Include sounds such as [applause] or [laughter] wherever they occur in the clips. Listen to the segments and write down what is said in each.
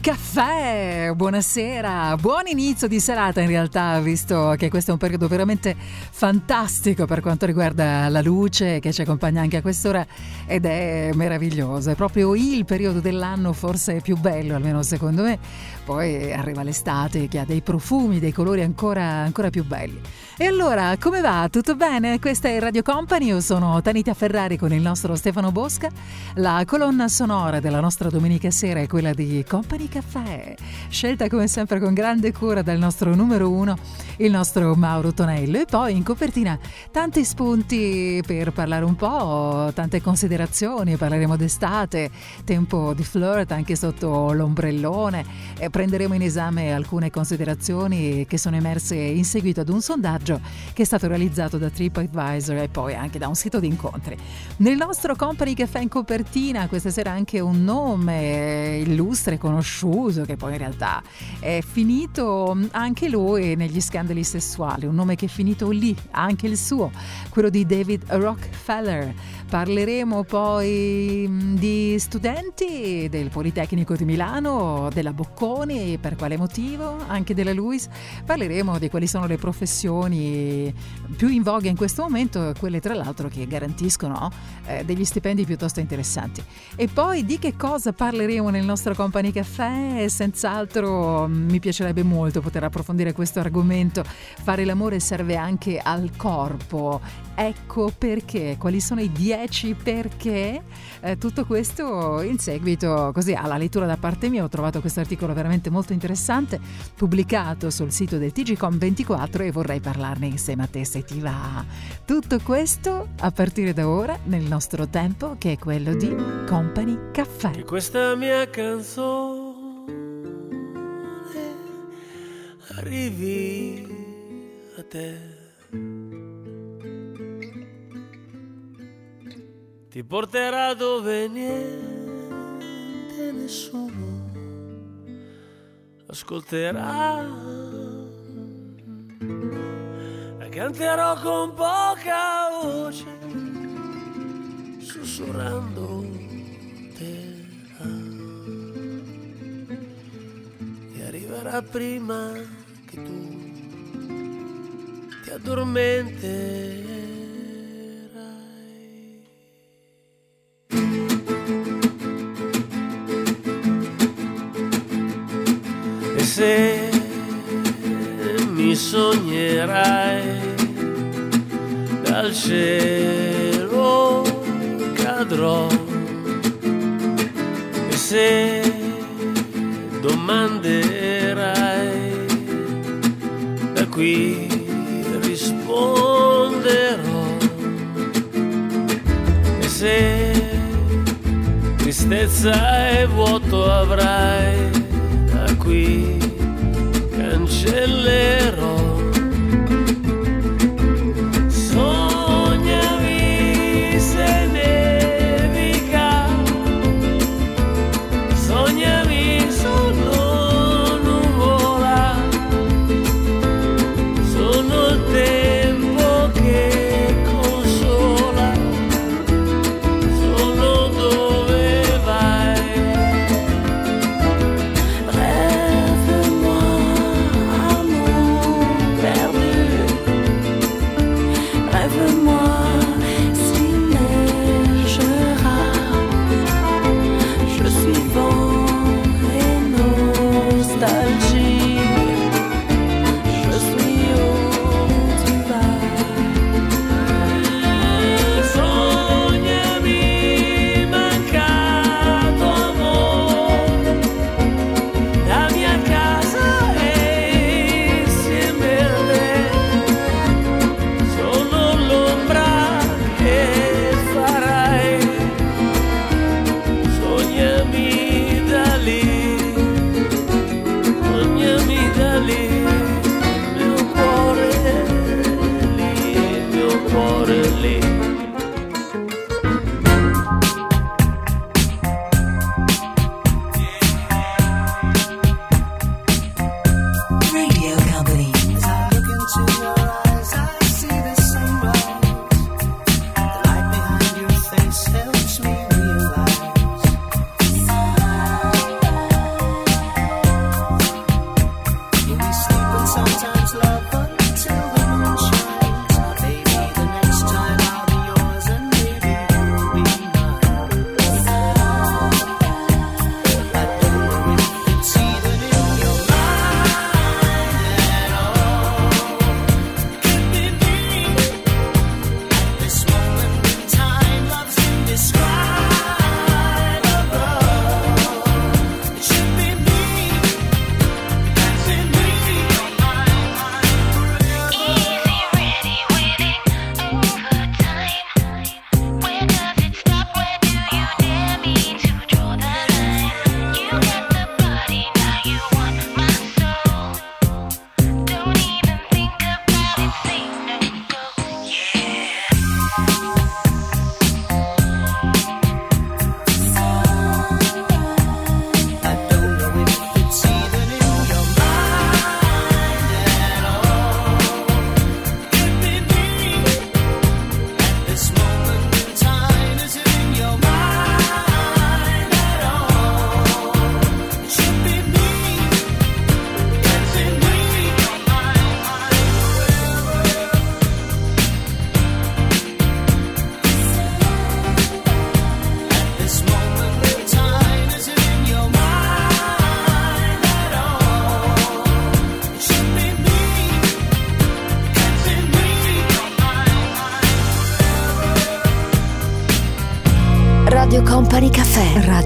Caffè, buonasera, buon inizio di serata in realtà, visto che questo è un periodo veramente fantastico per quanto riguarda la luce che ci accompagna anche a quest'ora ed è meraviglioso, è proprio il periodo dell'anno forse più bello, almeno secondo me, poi arriva l'estate che ha dei profumi, dei colori ancora, ancora più belli. E allora, come va? Tutto bene? Questa è Radio Company, io sono Tanita Ferrari con il nostro Stefano Bosca. La colonna sonora della nostra domenica sera è quella di Company Caffè, scelta come sempre con grande cura dal nostro numero uno, il nostro Mauro Tonello. E poi in copertina tanti spunti per parlare un po', tante considerazioni, parleremo d'estate, tempo di flirt anche sotto l'ombrellone, e prenderemo in esame alcune considerazioni che sono emerse in seguito ad un sondaggio che è stato realizzato da TripAdvisor e poi anche da un sito di incontri. Nel nostro Company Caffè in copertina questa sera anche un nome illustre, conosciuto, che poi in realtà è finito anche lui negli scandali sessuali, un nome che è finito lì, anche il suo, quello di David Rockefeller. Parleremo poi di studenti del Politecnico di Milano, della Bocconi, per quale motivo, anche della Luis. Parleremo di quali sono le professioni professioni più in voga in questo momento, quelle tra l'altro che garantiscono eh, degli stipendi piuttosto interessanti. E poi di che cosa parleremo nel nostro Company Caffè? Senz'altro mm, mi piacerebbe molto poter approfondire questo argomento. Fare l'amore serve anche al corpo. Ecco perché, quali sono i dieci perché? Eh, tutto questo in seguito così alla lettura da parte mia ho trovato questo articolo veramente molto interessante pubblicato sul sito del TGCOM24 e vorrei parlarne insieme a te se ti va. Tutto questo a partire da ora nel nostro tempo che è quello di Company Caffè. Che questa mia canzone arrivi a te. Ti porterà dove niente nessuno ascolterà canterò con poca voce, sussurrando te. E arriverà prima che tu ti addormenterai. E se mi sognerai dal cielo cadrò. E se domanderai da qui risponderò. E se tristezza e vuoto avrai da qui. Cancellerò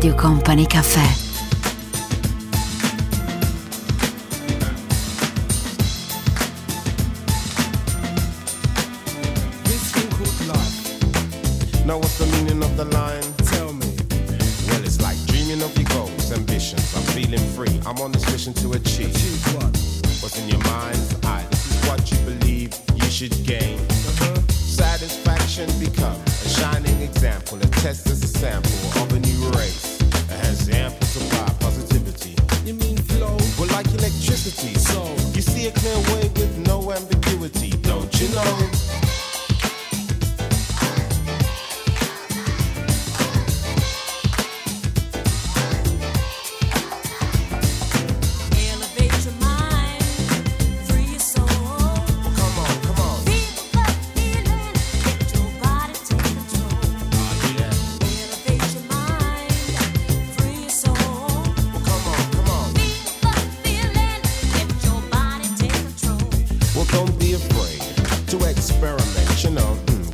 Radio Company Café.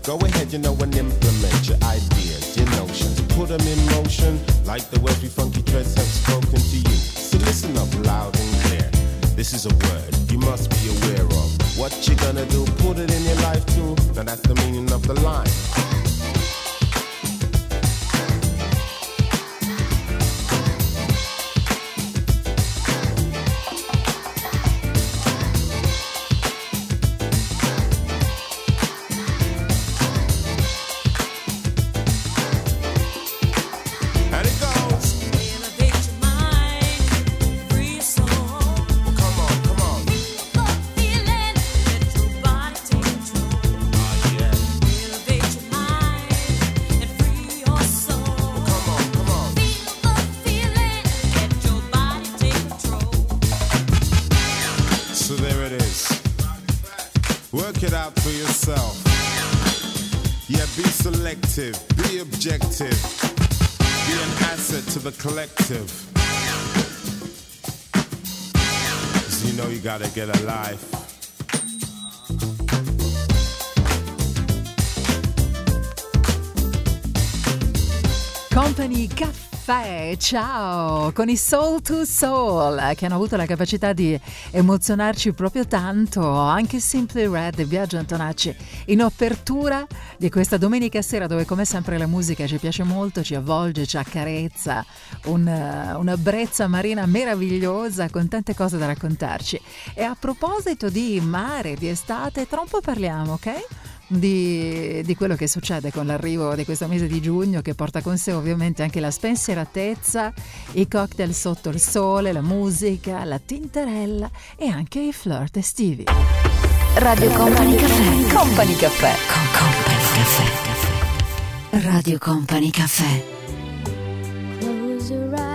Go ahead, you know, and implement your ideas, your notions. Put them in motion like the every funky dreads have spoken to you. So listen up loud and clear. This is a word you must be aware of. What you gonna do, put it in your life too. Now that's the meaning of the line. Know you gotta get a life. Company Caffè Caffè, ciao, con i Soul to Soul che hanno avuto la capacità di emozionarci proprio tanto, anche Simply Red e Viaggio Antonacci in apertura di questa domenica sera dove come sempre la musica ci piace molto, ci avvolge, ci accarezza, un, una brezza marina meravigliosa con tante cose da raccontarci. E a proposito di mare, di estate, tra un po' parliamo, ok? Di, di, quello che succede con l'arrivo di questo mese di giugno che porta con sé ovviamente anche la spensieratezza, i cocktail sotto il sole, la musica, la tinterella e anche i flirt estivi. Radio Company Caffè. Company Caffè. Con Company Caffè. Radio Company Caffè. Close your eyes,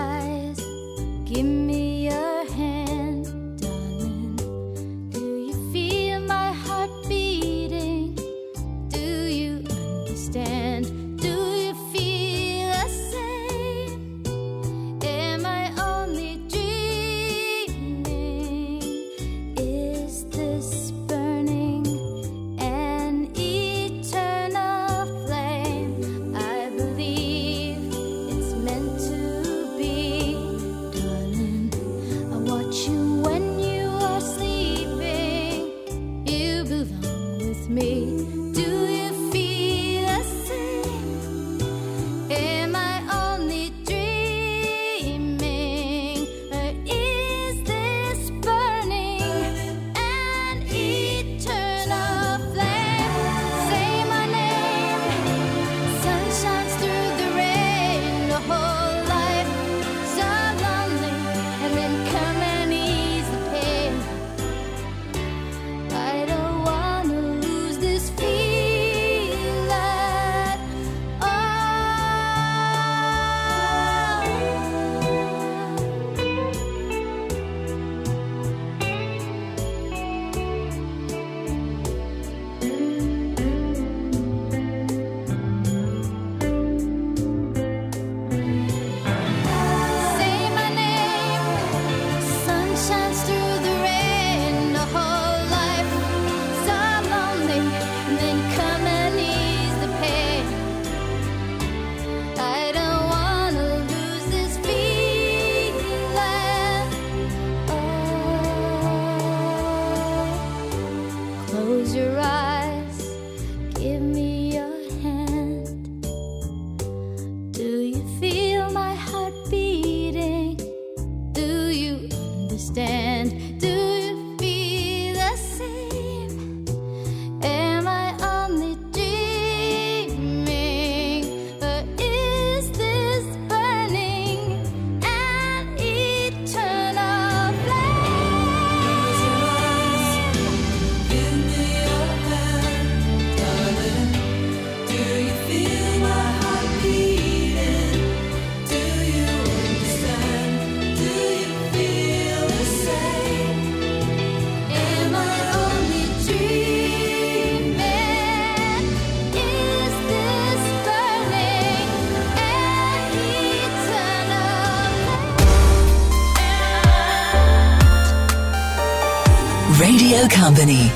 Company.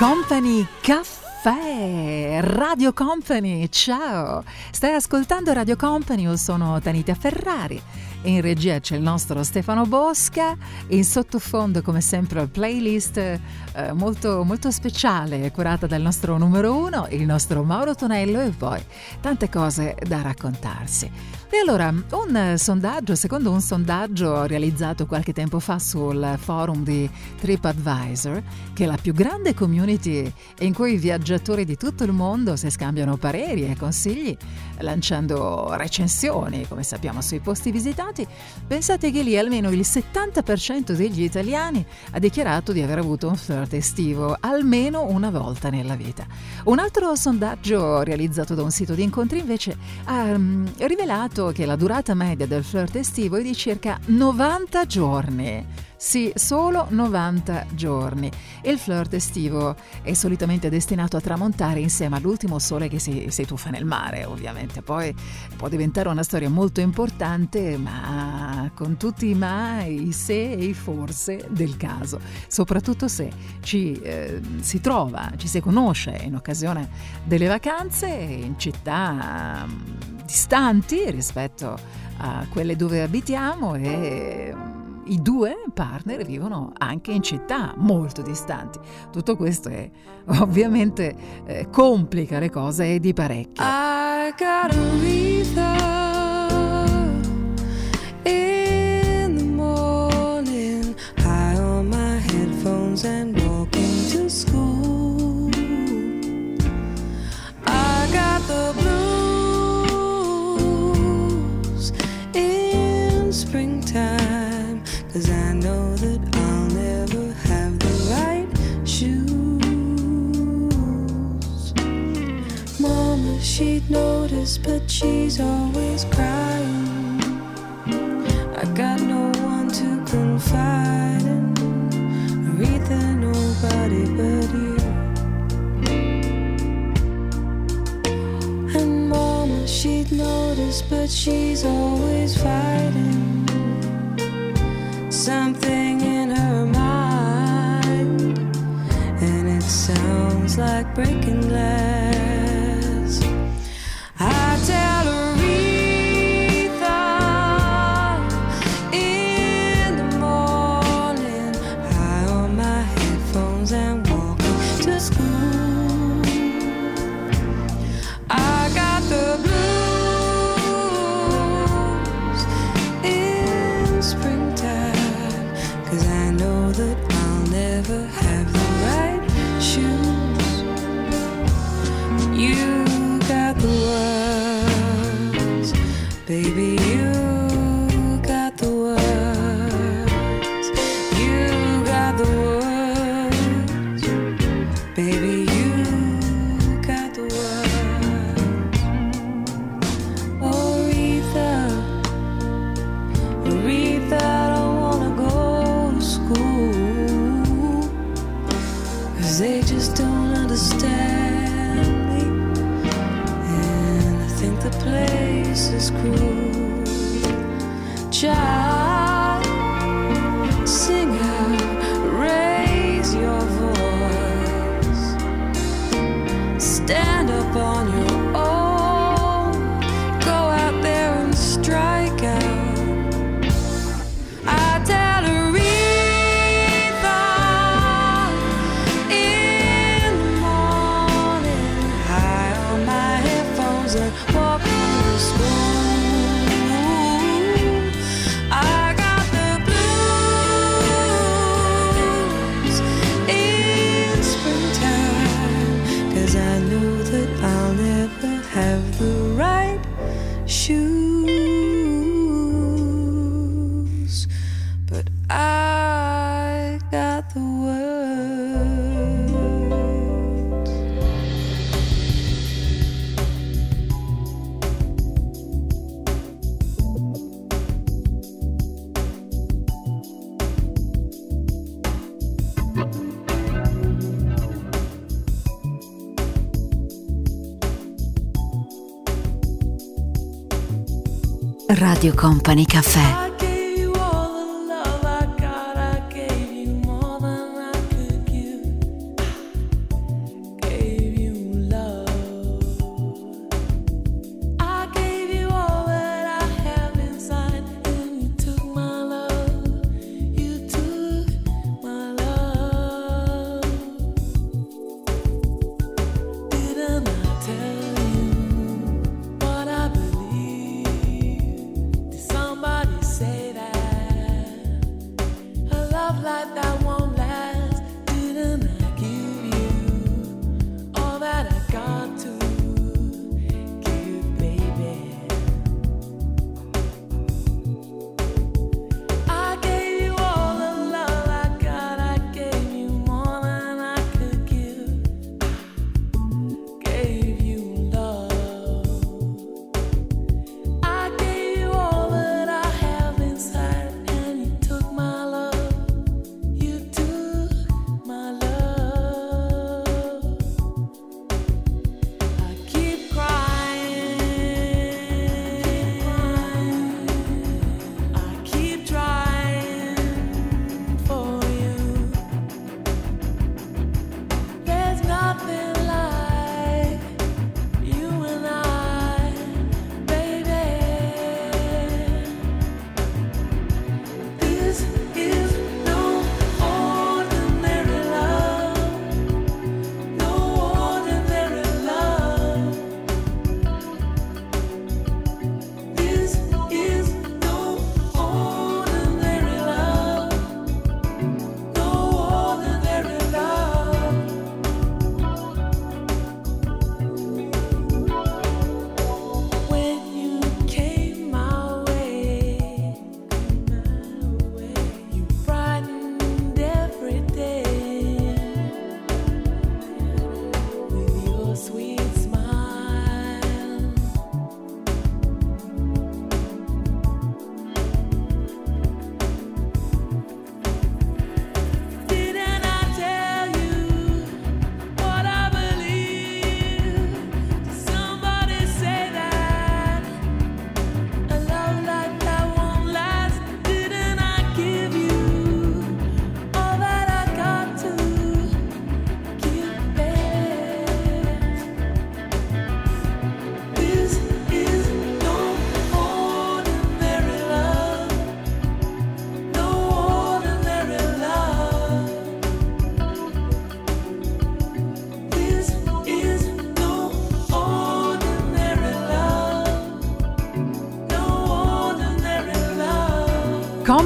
Company Caffè, Radio Company, ciao! Stai ascoltando Radio Company, io sono Tanita Ferrari. In regia c'è il nostro Stefano Bosca in sottofondo come sempre playlist eh, molto, molto speciale curata dal nostro numero uno, il nostro Mauro Tonello e poi tante cose da raccontarsi. E allora, un sondaggio, secondo un sondaggio realizzato qualche tempo fa sul forum di TripAdvisor, che è la più grande community in cui i viaggiatori di tutto il mondo si scambiano pareri e consigli, lanciando recensioni, come sappiamo, sui posti visitati, pensate che lì almeno il 70% degli italiani ha dichiarato di aver avuto un flirt estivo almeno una volta nella vita. Un altro sondaggio realizzato da un sito di incontri invece ha um, rivelato che la durata media del flirt estivo è di circa 90 giorni. Sì, solo 90 giorni. Il flirt estivo è solitamente destinato a tramontare insieme all'ultimo sole che si, si tuffa nel mare, ovviamente. Poi può diventare una storia molto importante, ma con tutti i ma, i se e i forse del caso. Soprattutto se ci eh, si trova, ci si conosce in occasione delle vacanze in città mm, distanti rispetto a quelle dove abitiamo e i due partner vivono anche in città molto distanti. Tutto questo è, ovviamente eh, complica le cose di parecchio. I got a notice, but she's always crying. I got no one to confide in, Aretha, nobody but you. And Mama, she'd notice, but she's always fighting something in her mind, and it sounds like breaking glass. they just don't understand me. And I think the place is cruel. Radio Company Caffè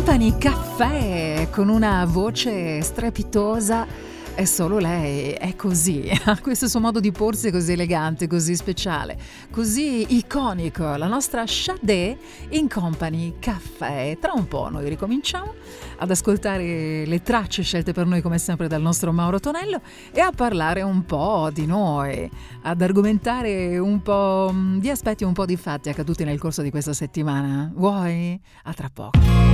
Company Caffè con una voce strepitosa è solo lei, è così, [laughs] ha questo suo modo di porsi così elegante, così speciale, così iconico. La nostra Sade in Company Caffè. Tra un po' noi ricominciamo ad ascoltare le tracce scelte per noi come sempre dal nostro Mauro Tonello e a parlare un po' di noi, ad argomentare un po' di aspetti un po' di fatti accaduti nel corso di questa settimana. Vuoi? A tra poco.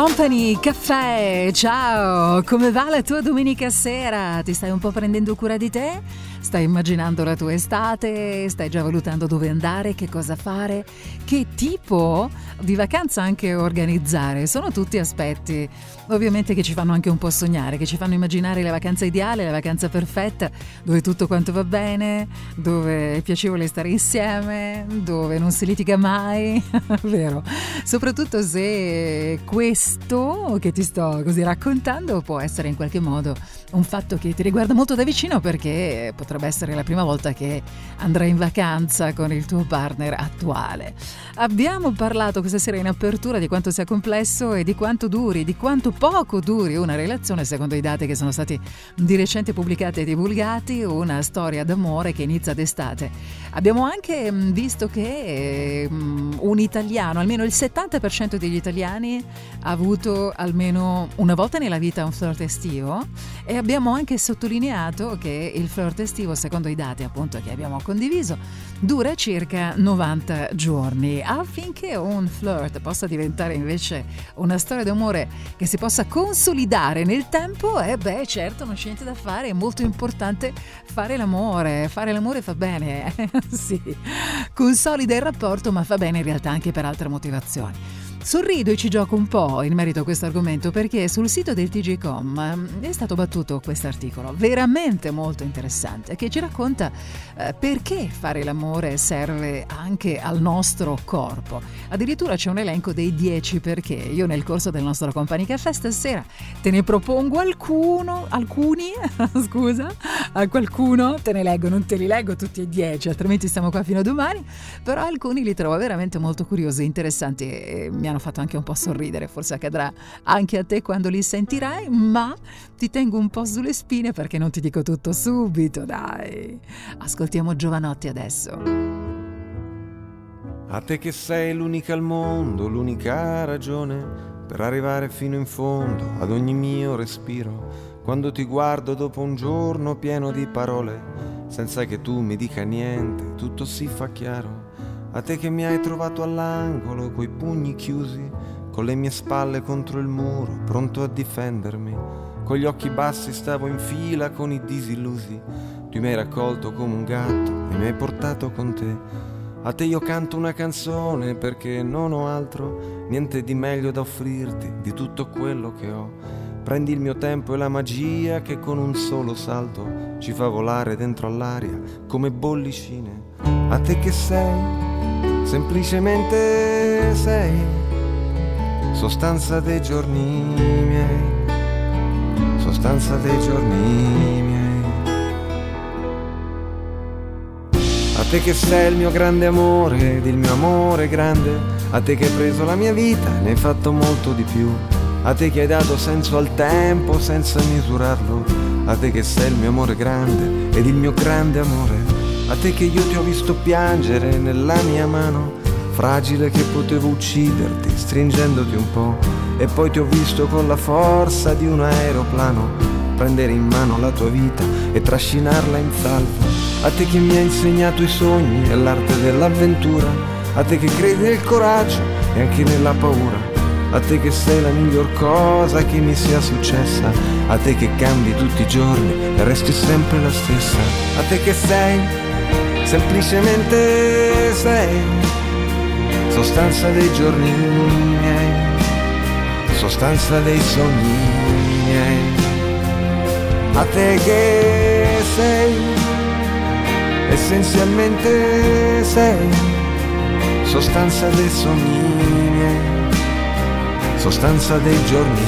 Company Caffè, ciao, come va la tua domenica sera? Ti stai un po' prendendo cura di te? Stai immaginando la tua estate? Stai già valutando dove andare, che cosa fare, che tipo di vacanza anche organizzare? Sono tutti aspetti ovviamente che ci fanno anche un po' sognare, che ci fanno immaginare la vacanza ideale, la vacanza perfetta, dove tutto quanto va bene, dove è piacevole stare insieme, dove non si litiga mai, [laughs] vero? Soprattutto se questo che ti sto così raccontando può essere in qualche modo un fatto che ti riguarda molto da vicino perché potrebbe essere la prima volta che andrai in vacanza con il tuo partner attuale. Abbiamo parlato questa sera in apertura di quanto sia complesso e di quanto duri, di quanto poco duri una relazione secondo i dati che sono stati di recente pubblicati e divulgati, una storia d'amore che inizia d'estate. Abbiamo anche mm, visto che um, un italiano, almeno il 70% degli italiani ha avuto almeno una volta nella vita un flirt estivo e abbiamo anche sottolineato che il flirt estivo, secondo i dati appunto che abbiamo condiviso, dura circa 90 giorni. Affinché un flirt possa diventare invece una storia d'amore che si possa consolidare nel tempo, eh beh certo non c'è niente da fare, è molto importante fare l'amore, fare l'amore fa bene, eh? [laughs] sì, consolida il rapporto ma fa bene in realtà anche per altre motivazioni. Sorrido e ci gioco un po' in merito a questo argomento perché sul sito del TGCom eh, è stato battuto questo articolo veramente molto interessante che ci racconta eh, perché fare l'amore serve anche al nostro corpo. Addirittura c'è un elenco dei 10 perché. Io nel corso del nostro Company Caffè stasera te ne propongo alcuno, alcuni, [laughs] scusa, a qualcuno te ne leggo, non te li leggo tutti e 10, altrimenti stiamo qua fino a domani, però alcuni li trovo veramente molto curiosi e interessanti e mi hanno fatto anche un po' sorridere, forse accadrà anche a te quando li sentirai, ma ti tengo un po' sulle spine perché non ti dico tutto subito, dai. Ascoltiamo Giovanotti adesso. A te che sei l'unica al mondo, l'unica ragione per arrivare fino in fondo ad ogni mio respiro. Quando ti guardo dopo un giorno pieno di parole, senza che tu mi dica niente, tutto si fa chiaro. A te che mi hai trovato all'angolo, coi pugni chiusi, con le mie spalle contro il muro, pronto a difendermi. Con gli occhi bassi stavo in fila con i disillusi. Tu mi hai raccolto come un gatto e mi hai portato con te. A te io canto una canzone perché non ho altro, niente di meglio da offrirti di tutto quello che ho. Prendi il mio tempo e la magia che con un solo salto ci fa volare dentro all'aria come bollicine. A te che sei semplicemente sei sostanza dei giorni miei, sostanza dei giorni miei. A te che sei il mio grande amore ed il mio amore grande, a te che hai preso la mia vita e ne hai fatto molto di più, a te che hai dato senso al tempo senza misurarlo, a te che sei il mio amore grande ed il mio grande amore a te che io ti ho visto piangere nella mia mano, fragile che potevo ucciderti stringendoti un po', e poi ti ho visto con la forza di un aeroplano prendere in mano la tua vita e trascinarla in salvo. A te che mi hai insegnato i sogni e l'arte dell'avventura, a te che credi nel coraggio e anche nella paura, a te che sei la miglior cosa che mi sia successa, a te che cambi tutti i giorni e resti sempre la stessa, a te che sei semplicemente sei sostanza dei giorni miei, sostanza dei sogni miei. A te che sei, essenzialmente sei sostanza dei sogni miei, sostanza dei giorni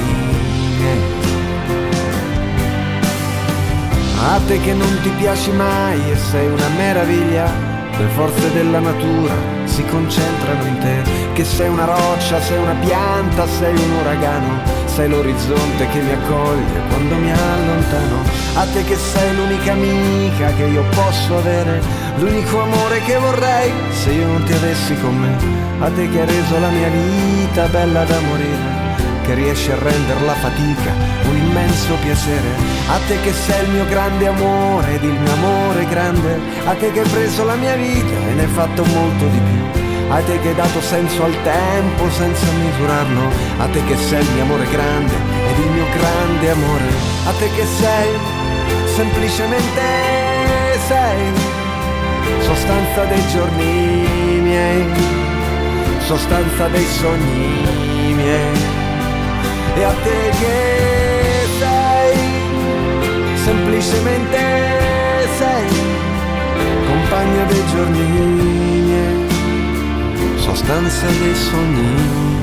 miei. A te che non ti piaci mai e sei una meraviglia, le forze della natura si concentrano in te, che sei una roccia, sei una pianta, sei un uragano, sei l'orizzonte che mi accoglie quando mi allontano. A te che sei l'unica amica che io posso avere, l'unico amore che vorrei se io non ti avessi con me. A te che hai reso la mia vita bella da morire che riesci a rendere la fatica un immenso piacere. A te che sei il mio grande amore ed il mio amore grande, a te che hai preso la mia vita e ne hai fatto molto di più. a te che hai dato senso al tempo senza misurarlo, a te che sei il mio amore grande ed il mio grande amore, a te che sei semplicemente sei. Sostanza dei giorni miei, sostanza dei sogni miei, e a te che semplicemente sei compagna dei giorni sostanza dei sogni.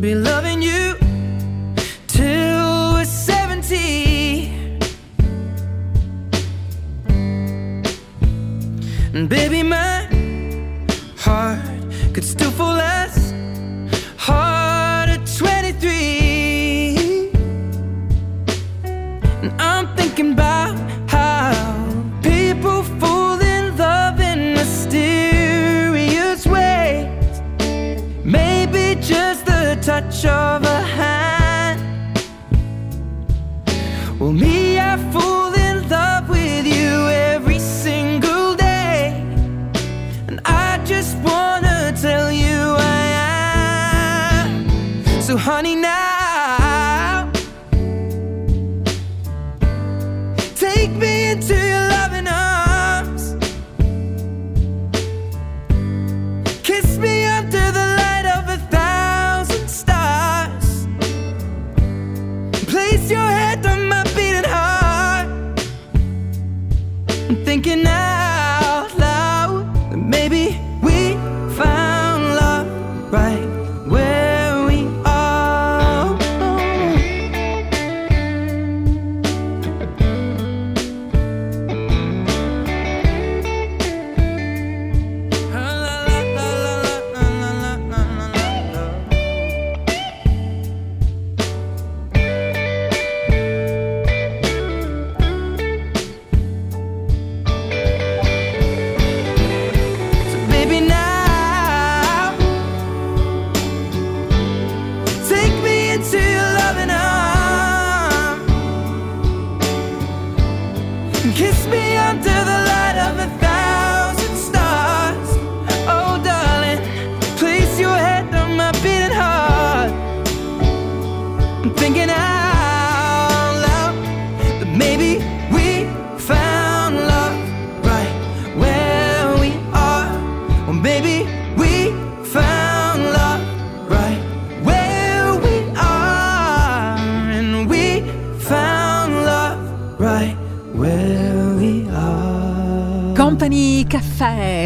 be loving you till we're 70. And baby, my heart could still fall as hard at 23. And I'm thinking about touch of a hand. Well, me,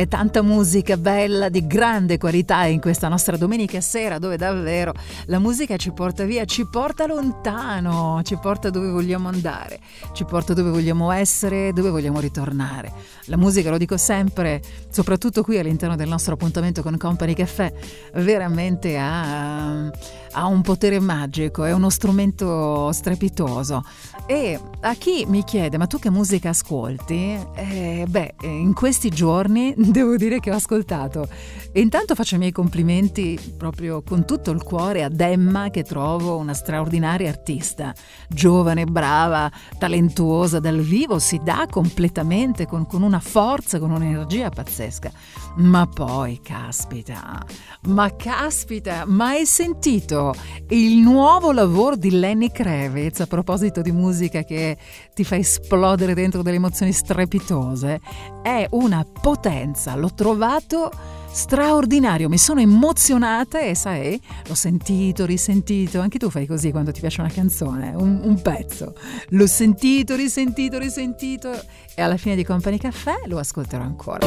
Tanta musica bella di grande qualità in questa nostra domenica sera dove davvero la musica ci porta via, ci porta lontano, ci porta dove vogliamo andare, ci porta dove vogliamo essere, dove vogliamo ritornare. La musica, lo dico sempre, soprattutto qui all'interno del nostro appuntamento con Company Caffè, veramente ha, ha un potere magico, è uno strumento strepitoso. E a chi mi chiede, ma tu che musica ascolti? Eh, beh, in questi giorni [laughs] devo dire che ho ascoltato. E intanto faccio i miei complimenti proprio con tutto il cuore ad Emma, che trovo una straordinaria artista, giovane, brava, talentuosa dal vivo, si dà completamente con, con una forza, con un'energia pazzesca. Ma poi, caspita, ma caspita, ma hai sentito il nuovo lavoro di Lenny Kravitz a proposito di musica che ti fa esplodere dentro delle emozioni strepitose? È una potenza, l'ho trovato straordinario, mi sono emozionata e sai, l'ho sentito, risentito, anche tu fai così quando ti piace una canzone, un, un pezzo, l'ho sentito, risentito, risentito e alla fine di Company Caffè lo ascolterò ancora.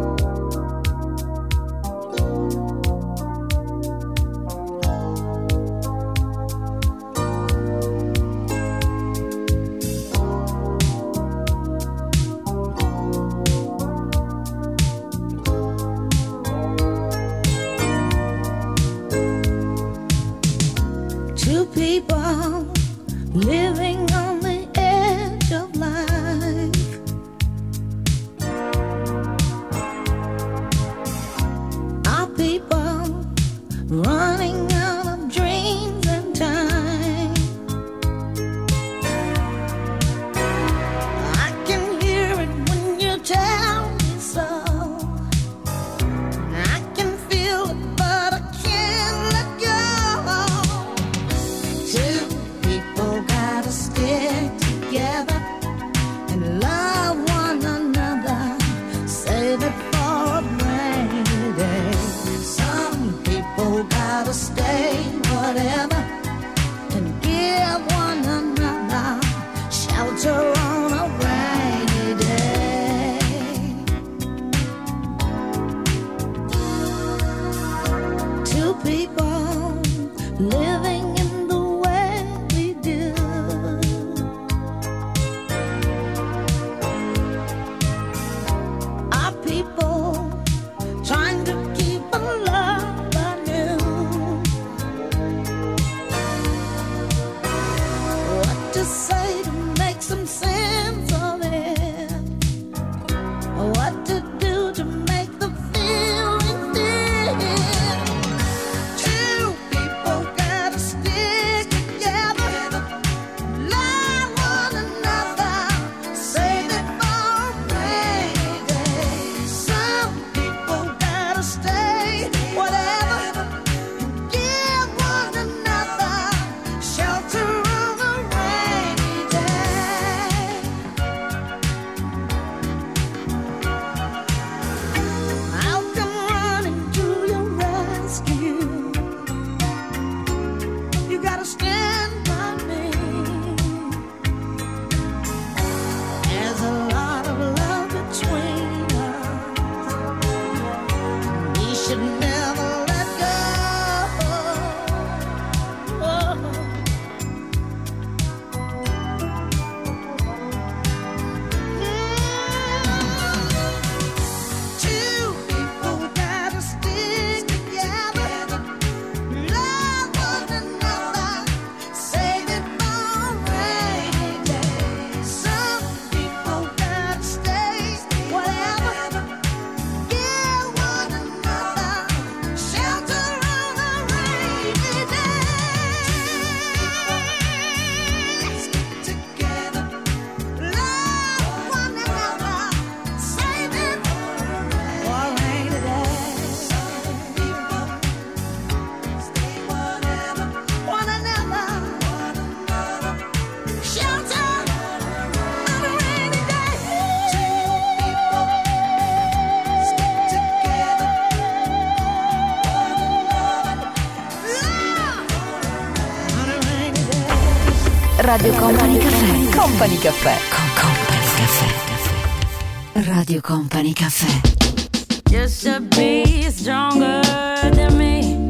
Radio Company Caffè. Company Caffè. Con Company Caffè. Radio Company Caffè. Just to be stronger than me.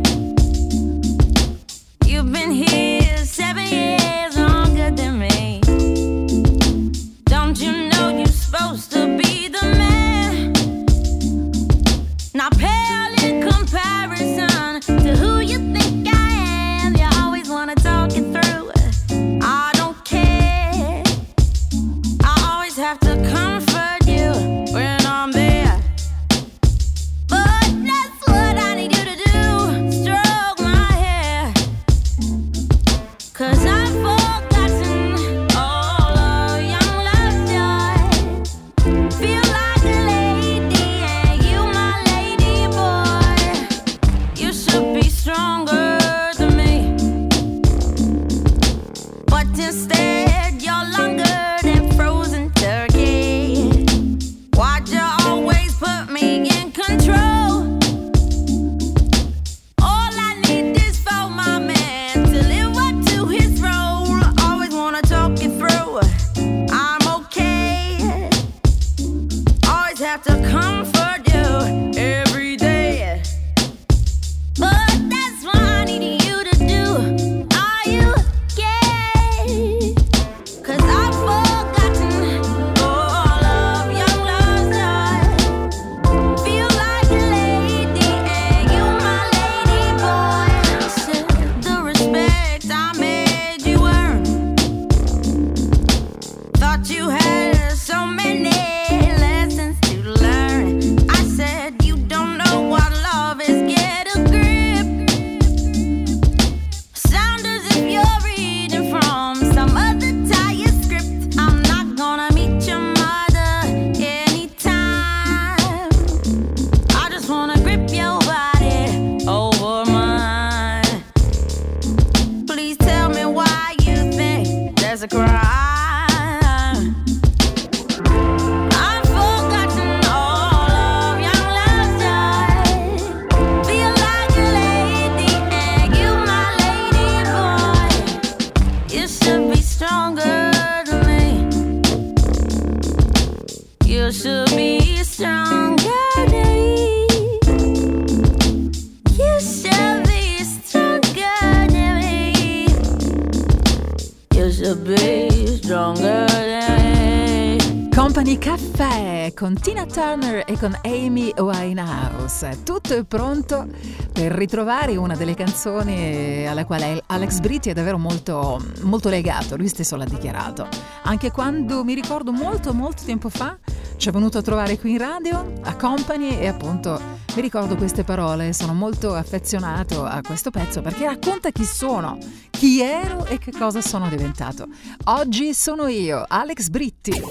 Ritrovare una delle canzoni alla quale Alex Britti è davvero molto, molto legato, lui stesso l'ha dichiarato. Anche quando mi ricordo molto molto tempo fa ci è venuto a trovare qui in radio, a Company e appunto mi ricordo queste parole, sono molto affezionato a questo pezzo perché racconta chi sono, chi ero e che cosa sono diventato. Oggi sono io, Alex Britti.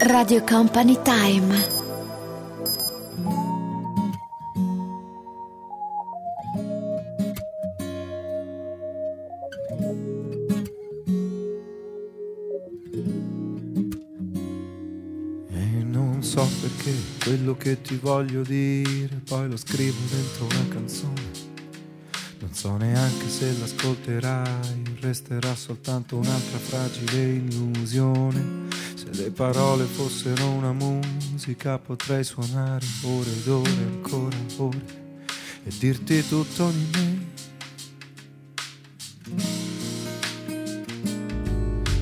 Radio Company Time. Quello che ti voglio dire poi lo scrivo dentro una canzone. Non so neanche se l'ascolterai, resterà soltanto un'altra fragile illusione. Se le parole fossero una musica potrei suonare ore ed ore, ancora ore, e dirti tutto di me.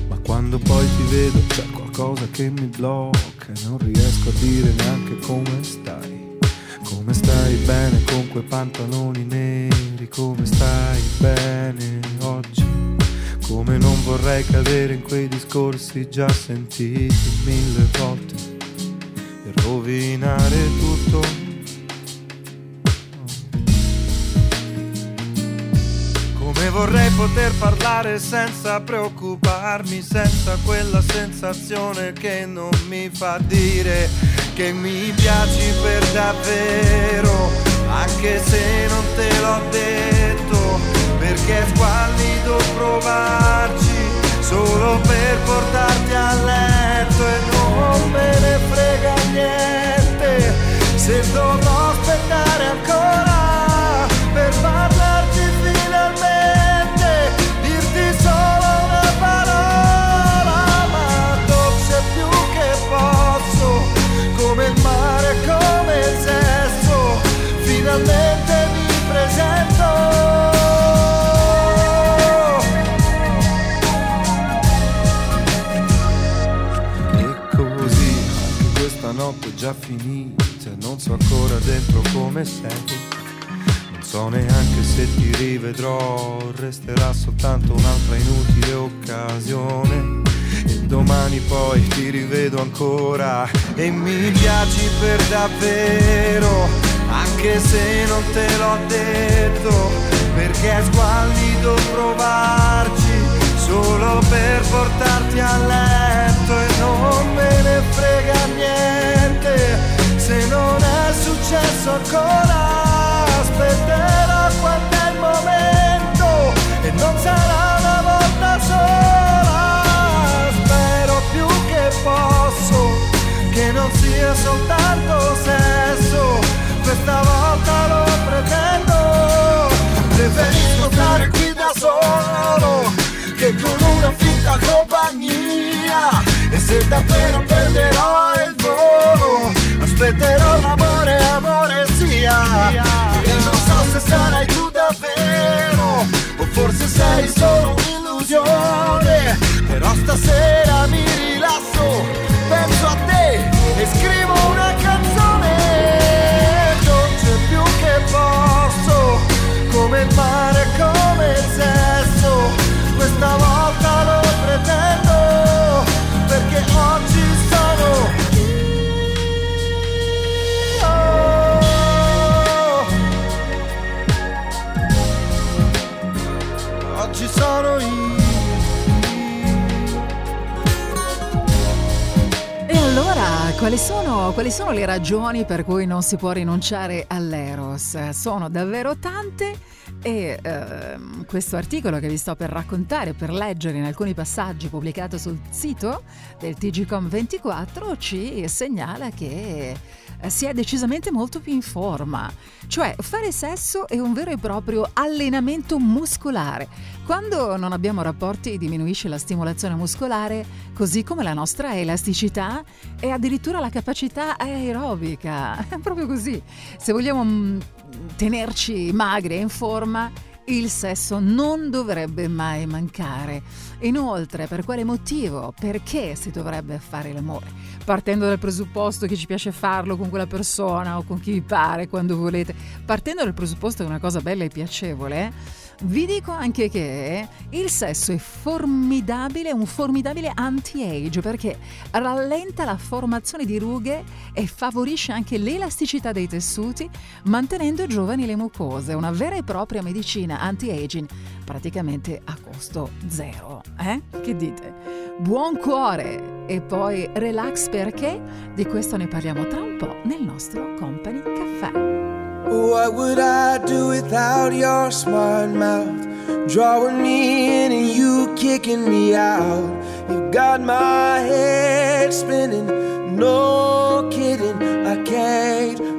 Ma quando poi ti vedo c'è qualcosa che mi blocca e non riesco a dire neanche come stai. Come stai bene con quei pantaloni neri, come stai bene oggi. Come non vorrei cadere in quei discorsi già sentiti mille volte e rovinare tutto. Vorrei poter parlare senza preoccuparmi, senza quella sensazione che non mi fa dire che mi piaci per davvero, anche se non te l'ho detto, perché è squallido provarci solo per portarti a letto e non me ne frega niente se dovrò aspettare ancora è già finita, e non so ancora dentro come sei. Non so neanche se ti rivedrò, resterà soltanto un'altra inutile occasione. E domani poi ti rivedo ancora e mi piaci per davvero, anche se non te l'ho detto, perché è squallido provarci solo per portarti a letto e non me ne frega niente se non è successo ancora aspetterò quando è il momento e non sarà una volta sola. Spero più che posso che non sia soltanto sesso questa volta lo pretendo. Preferisco stare qui da solo che con una finta compagnia e se davvero perderò il volo aspetterò l'amore amore sia. E non so se sarai tu davvero o forse sei solo un'illusione. Però stasera mi rilasso penso a te e scrivo una canzone. Dolce più che posso come il mare come il quali sono, quali sono le ragioni per cui non si può rinunciare all'Eros? Sono davvero tante e ehm, questo articolo che vi sto per raccontare, per leggere in alcuni passaggi pubblicato sul sito del TGCOM24 ci segnala che eh, si è decisamente molto più in forma. Cioè, fare sesso è un vero e proprio allenamento muscolare. Quando non abbiamo rapporti diminuisce la stimolazione muscolare, così come la nostra elasticità e addirittura la capacità aerobica. [laughs] È proprio così. Se vogliamo mm, tenerci magri e in forma, il sesso non dovrebbe mai mancare. Inoltre, per quale motivo? Perché si dovrebbe fare l'amore? Partendo dal presupposto che ci piace farlo con quella persona o con chi vi pare, quando volete. Partendo dal presupposto che è una cosa bella e piacevole, vi dico anche che il sesso è formidabile, un formidabile anti-age perché rallenta la formazione di rughe e favorisce anche l'elasticità dei tessuti, mantenendo giovani le mucose. Una vera e propria medicina anti-aging, praticamente a costo zero. Eh? Che dite? Buon cuore! E poi relax perché? Di questo ne parliamo tra un po' nel nostro Company Caffè. What would I do without your smart mouth? Drawing me in and you kicking me out. You got my head spinning, no kidding. I can't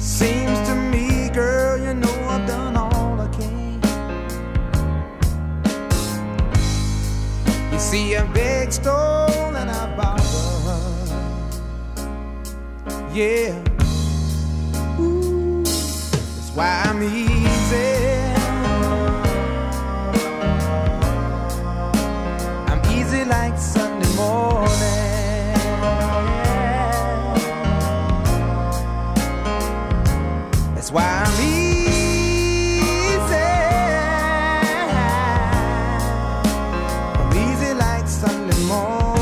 Seems to me, girl, you know I've done all I can. You see, I beg, stole, and I borrowed. Yeah. more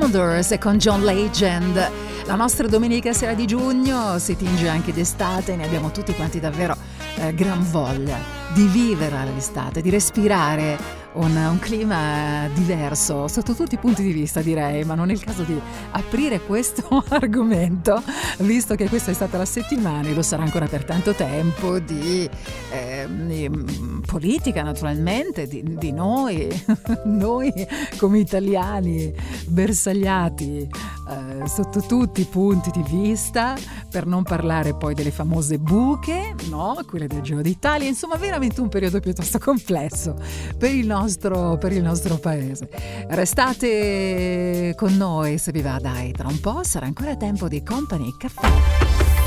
Commodores e con John Legend. La nostra domenica sera di giugno si tinge anche d'estate, ne abbiamo tutti quanti davvero eh, gran voglia di vivere l'estate, di respirare un, un, clima diverso sotto tutti i punti di vista direi, ma non è il caso di aprire questo [laughs] argomento, visto che questa è stata la settimana e lo sarà ancora per tanto tempo, di, eh, di mm, politica naturalmente, di, di noi, [laughs] noi come italiani bersagliati eh, sotto tutti i punti di vista, per non parlare poi delle famose buche, no? quelle del Giro d'Italia, insomma veramente un periodo piuttosto complesso per il nostro, per il nostro paese. Restate con noi se vi va, dai, tra un po' sarà ancora tempo di Company Caffè.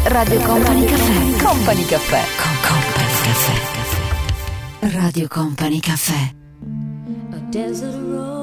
Radio Company Caffè. Company Caffè. Con Company Caffè. Radio Company Caffè. A desert road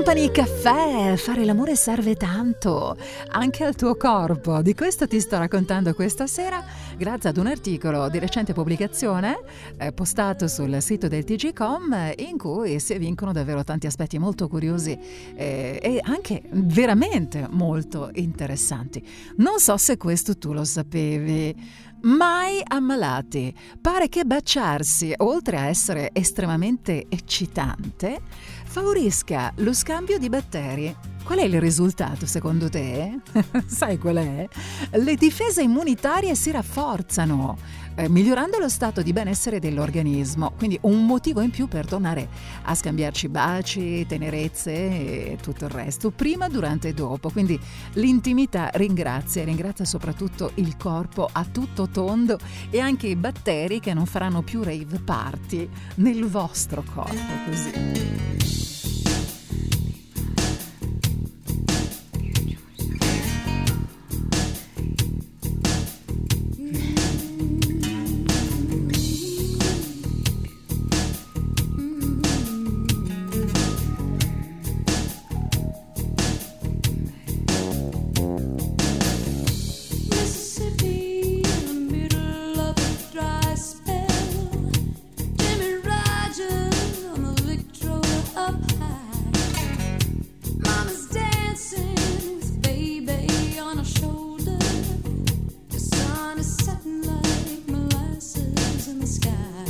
Company Caffè, fare l'amore serve tanto, anche al tuo corpo. Di questo ti sto raccontando questa sera grazie ad un articolo di recente pubblicazione eh, postato sul sito del TGCom eh, in cui si evincono davvero tanti aspetti molto curiosi eh, e anche veramente molto interessanti. Non so se questo tu lo sapevi. Mai ammalati. Pare che baciarsi, oltre a essere estremamente eccitante, favorisca lo scambio di batteri. Qual è il risultato secondo te? [laughs] Sai qual è? Le difese immunitarie si rafforzano, eh, migliorando lo stato di benessere dell'organismo, quindi un motivo in più per tornare a scambiarci baci, tenerezze e tutto il resto, prima, durante e dopo. Quindi l'intimità ringrazia, ringrazia soprattutto il corpo a tutto tondo e anche i batteri che non faranno più rave party nel vostro corpo così. in the sky.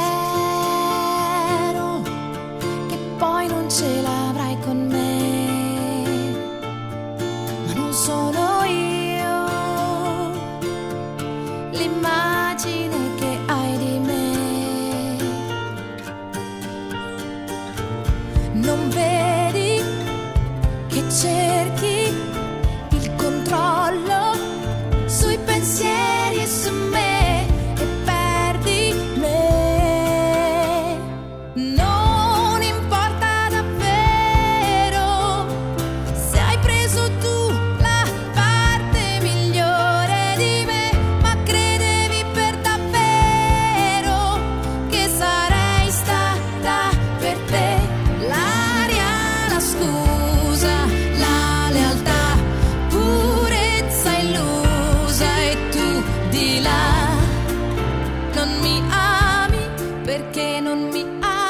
e a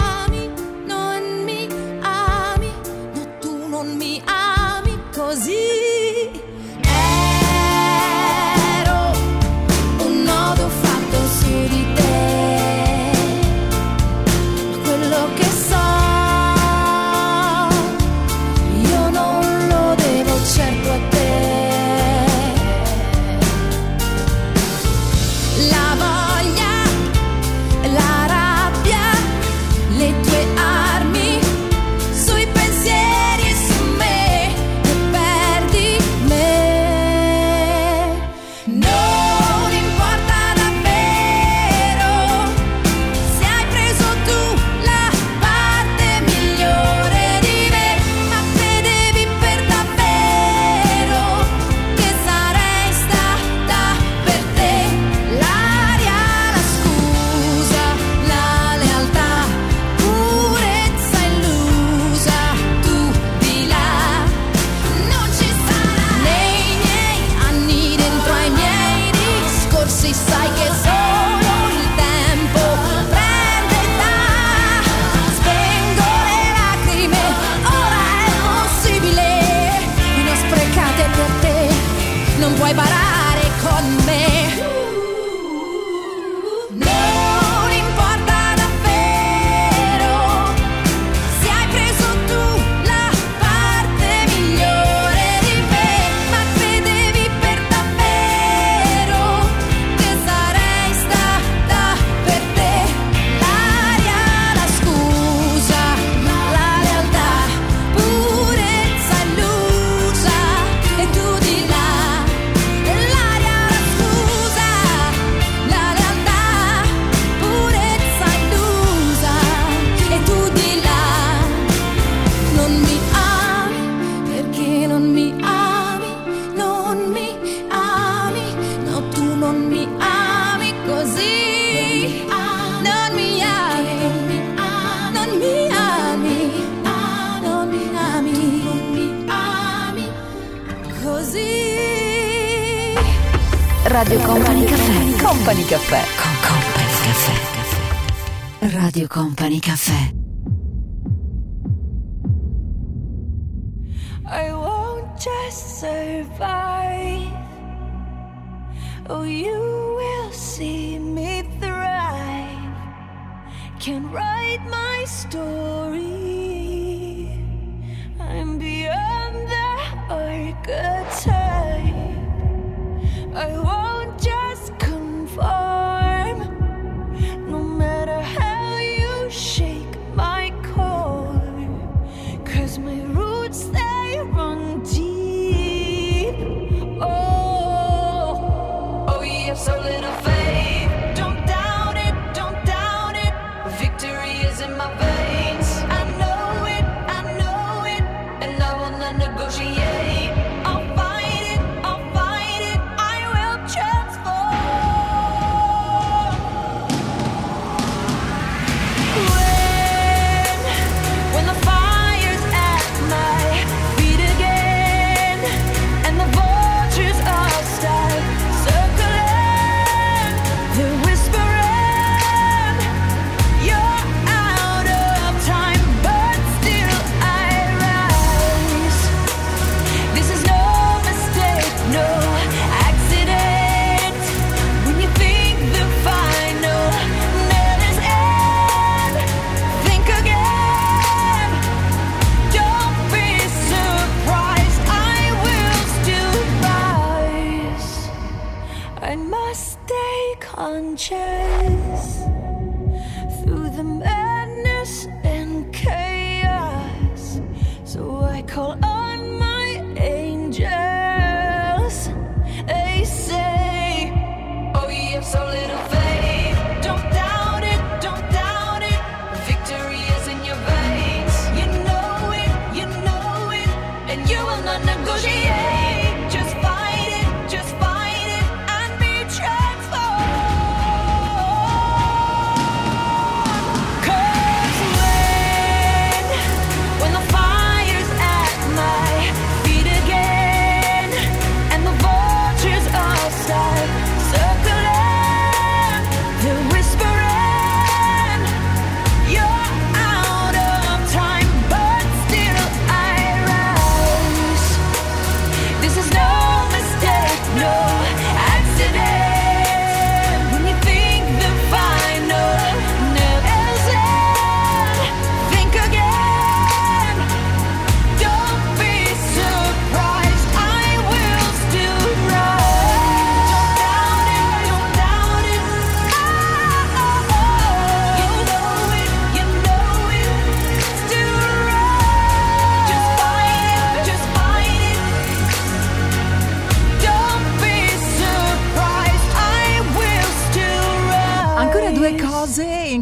Caffè.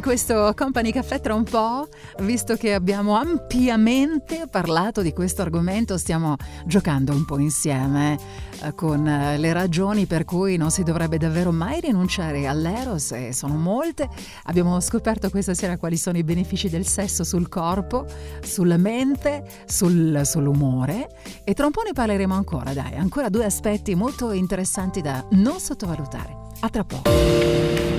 questo Company Caffè tra un po', visto che abbiamo ampiamente parlato di questo argomento, stiamo giocando un po' insieme eh, con eh, le ragioni per cui non si dovrebbe davvero mai rinunciare all'eros e sono molte. Abbiamo scoperto questa sera quali sono i benefici del sesso sul corpo, sulla mente, sul, sull'umore e tra un po' ne parleremo ancora, dai, ancora due aspetti molto interessanti da non sottovalutare. A tra poco.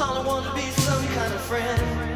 All I wanna be some kind of friend.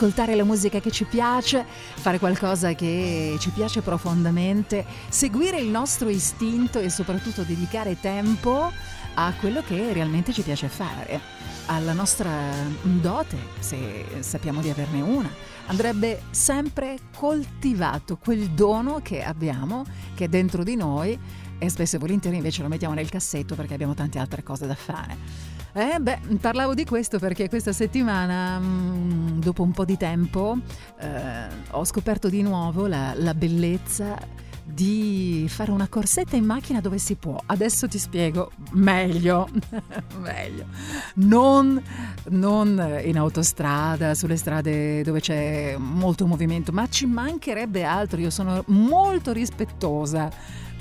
Ascoltare la musica che ci piace, fare qualcosa che ci piace profondamente, seguire il nostro istinto e soprattutto dedicare tempo a quello che realmente ci piace fare, alla nostra dote, se sappiamo di averne una. Andrebbe sempre coltivato quel dono che abbiamo, che è dentro di noi e spesso e volentieri invece lo mettiamo nel cassetto perché abbiamo tante altre cose da fare. Eh beh, parlavo di questo perché questa settimana, mm, dopo un po' di tempo, eh, ho scoperto di nuovo la, la bellezza di fare una corsetta in macchina dove si può. Adesso ti spiego meglio, [laughs] meglio. Non, non in autostrada, sulle strade dove c'è molto movimento, ma ci mancherebbe altro. Io sono molto rispettosa,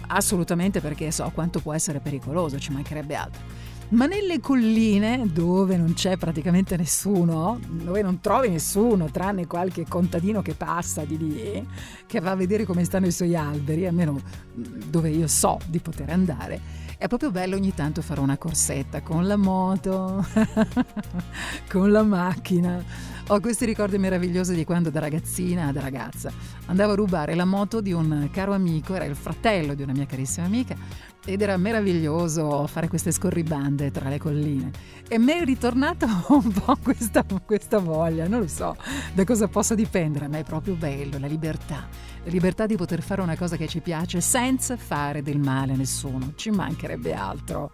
assolutamente perché so quanto può essere pericoloso, ci mancherebbe altro. Ma nelle colline dove non c'è praticamente nessuno, dove non trovi nessuno tranne qualche contadino che passa di lì, che va a vedere come stanno i suoi alberi, almeno dove io so di poter andare, è proprio bello ogni tanto fare una corsetta con la moto, [laughs] con la macchina. Ho questi ricordi meravigliosi di quando da ragazzina, da ragazza, andavo a rubare la moto di un caro amico, era il fratello di una mia carissima amica, ed era meraviglioso fare queste scorribande tra le colline. E mi è ritornata [laughs] un po' questa, questa voglia, non lo so da cosa possa dipendere, ma è proprio bello, la libertà. La libertà di poter fare una cosa che ci piace senza fare del male a nessuno, ci mancherebbe altro.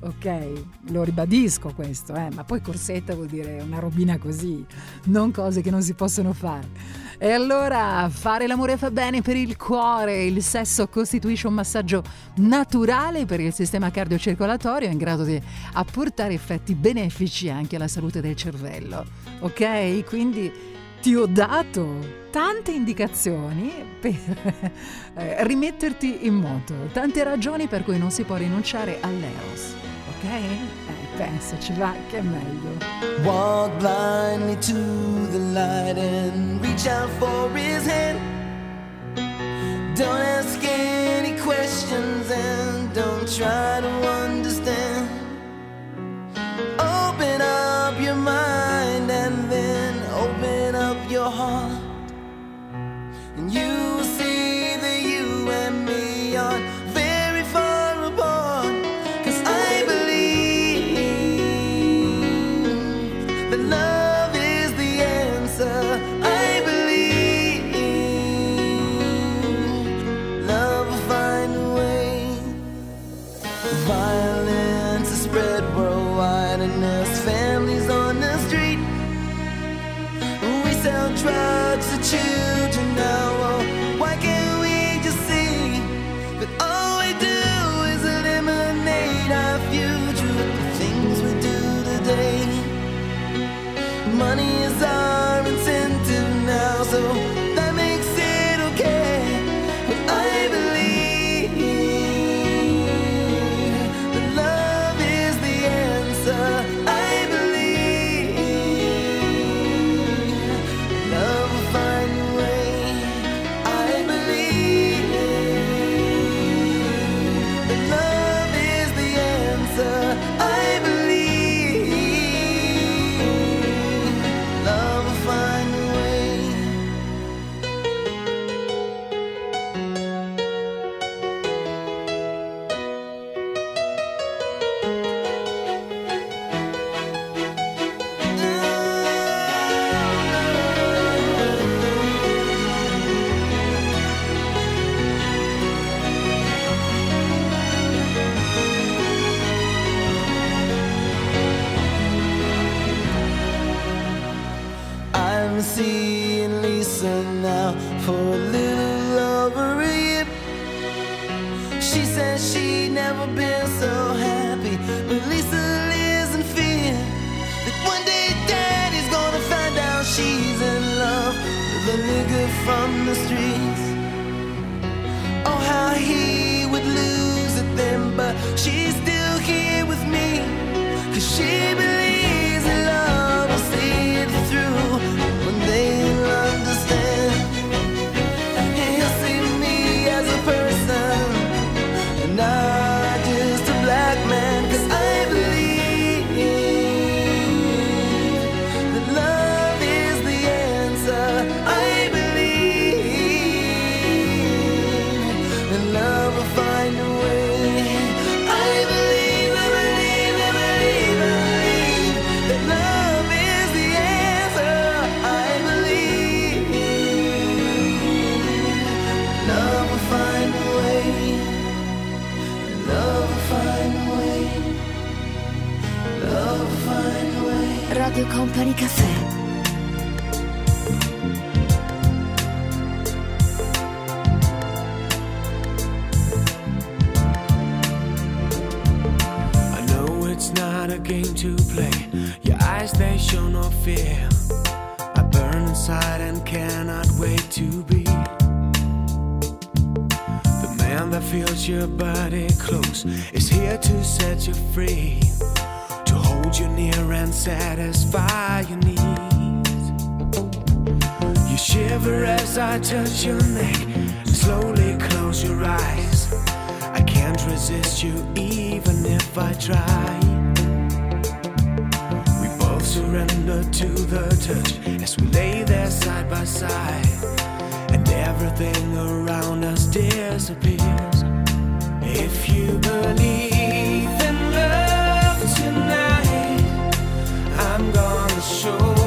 Ok, lo ribadisco questo, eh, ma poi corsetta vuol dire una robina così, non cose che non si possono fare. E allora fare l'amore fa bene per il cuore, il sesso costituisce un massaggio naturale per il sistema cardiocircolatorio in grado di apportare effetti benefici anche alla salute del cervello. Ok? Quindi ti ho dato tante indicazioni per [laughs] eh, rimetterti in moto, tante ragioni per cui non si può rinunciare all'eros. Ok? Eh, pensaci, va, che meglio. Walk blindly to the light and reach out for his hand. Don't ask any questions and don't try to understand. Open up your mind and then open up your heart. And you will see that you and me are show no fear. I burn inside and cannot wait to be the man that feels your body close. Is here to set you free, to hold you near and satisfy your needs. You shiver as I touch your neck. Slowly close your eyes. I can't resist you even if I try. Surrender to the touch as we lay there side by side, and everything around us disappears. If you believe in love tonight, I'm gonna show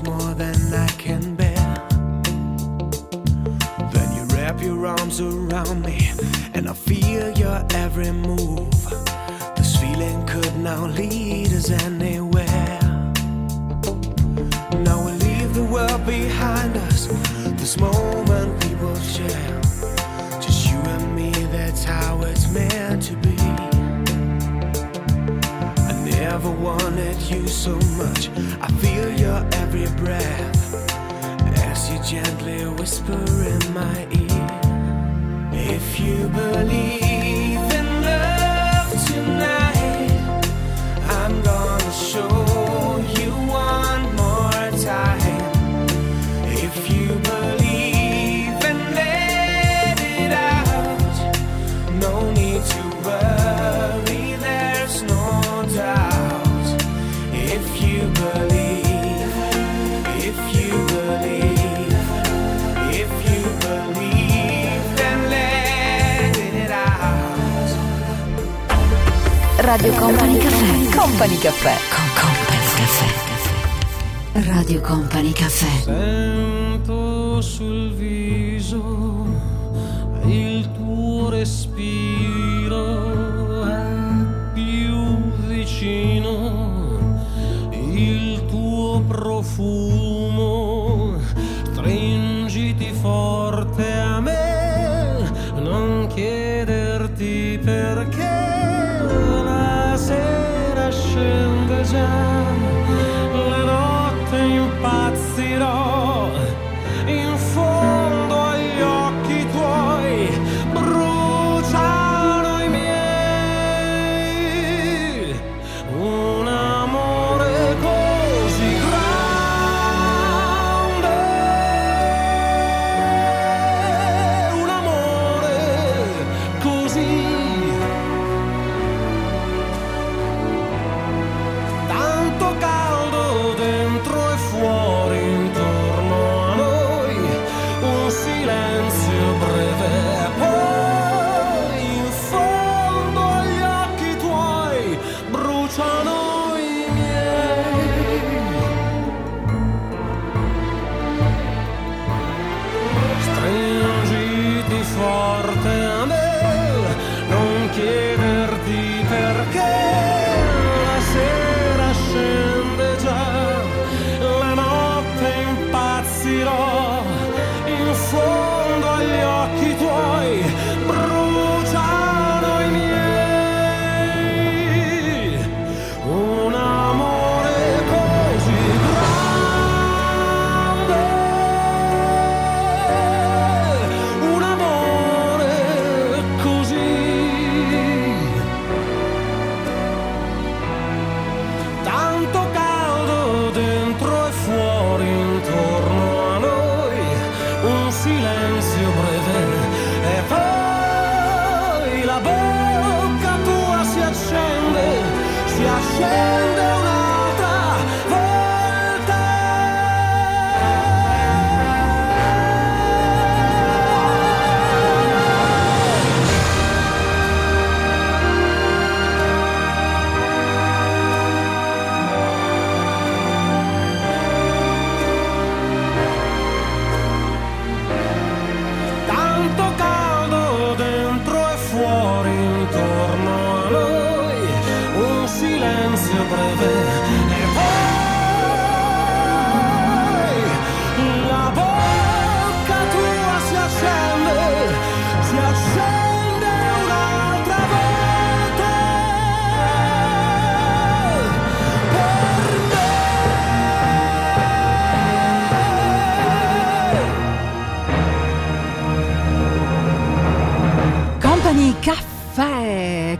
more than I can bear. Then you wrap your arms around me, and I feel your every move. This feeling could now lead us anywhere. Now we leave the world behind us. This moment wanted you so much. I feel your every breath as you gently whisper in my ear. If you believe Radio Company Caffè. Company Caffè. Con Company Caffè. Radio Company Caffè. Sento sul viso il tuo respiro è più vicino, il tuo profumo, desire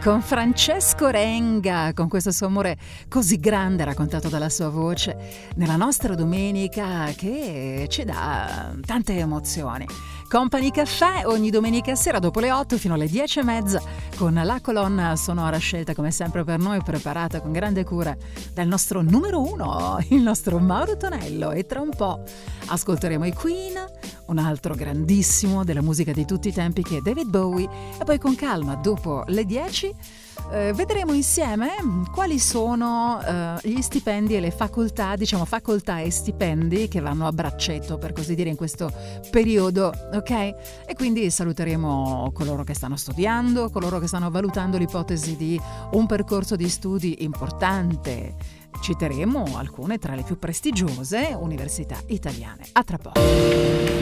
con Francesco Renga, con questo suo amore così grande raccontato dalla sua voce, nella nostra domenica che ci dà tante emozioni. Company Caffè ogni domenica sera dopo le 8 fino alle 10 e mezza con la colonna sonora scelta come sempre per noi, preparata con grande cura dal nostro numero uno, il nostro Mauro Tonello e tra un po' ascolteremo i Queen, un altro grandissimo della musica di tutti i tempi che è David Bowie e poi con calma dopo le 10 eh, vedremo insieme quali sono eh, gli stipendi e le facoltà, diciamo facoltà e stipendi che vanno a braccetto per così dire in questo periodo, ok? E quindi saluteremo coloro che stanno studiando, coloro che stanno valutando l'ipotesi di un percorso di studi importante. Citeremo alcune tra le più prestigiose università italiane. A tra poco.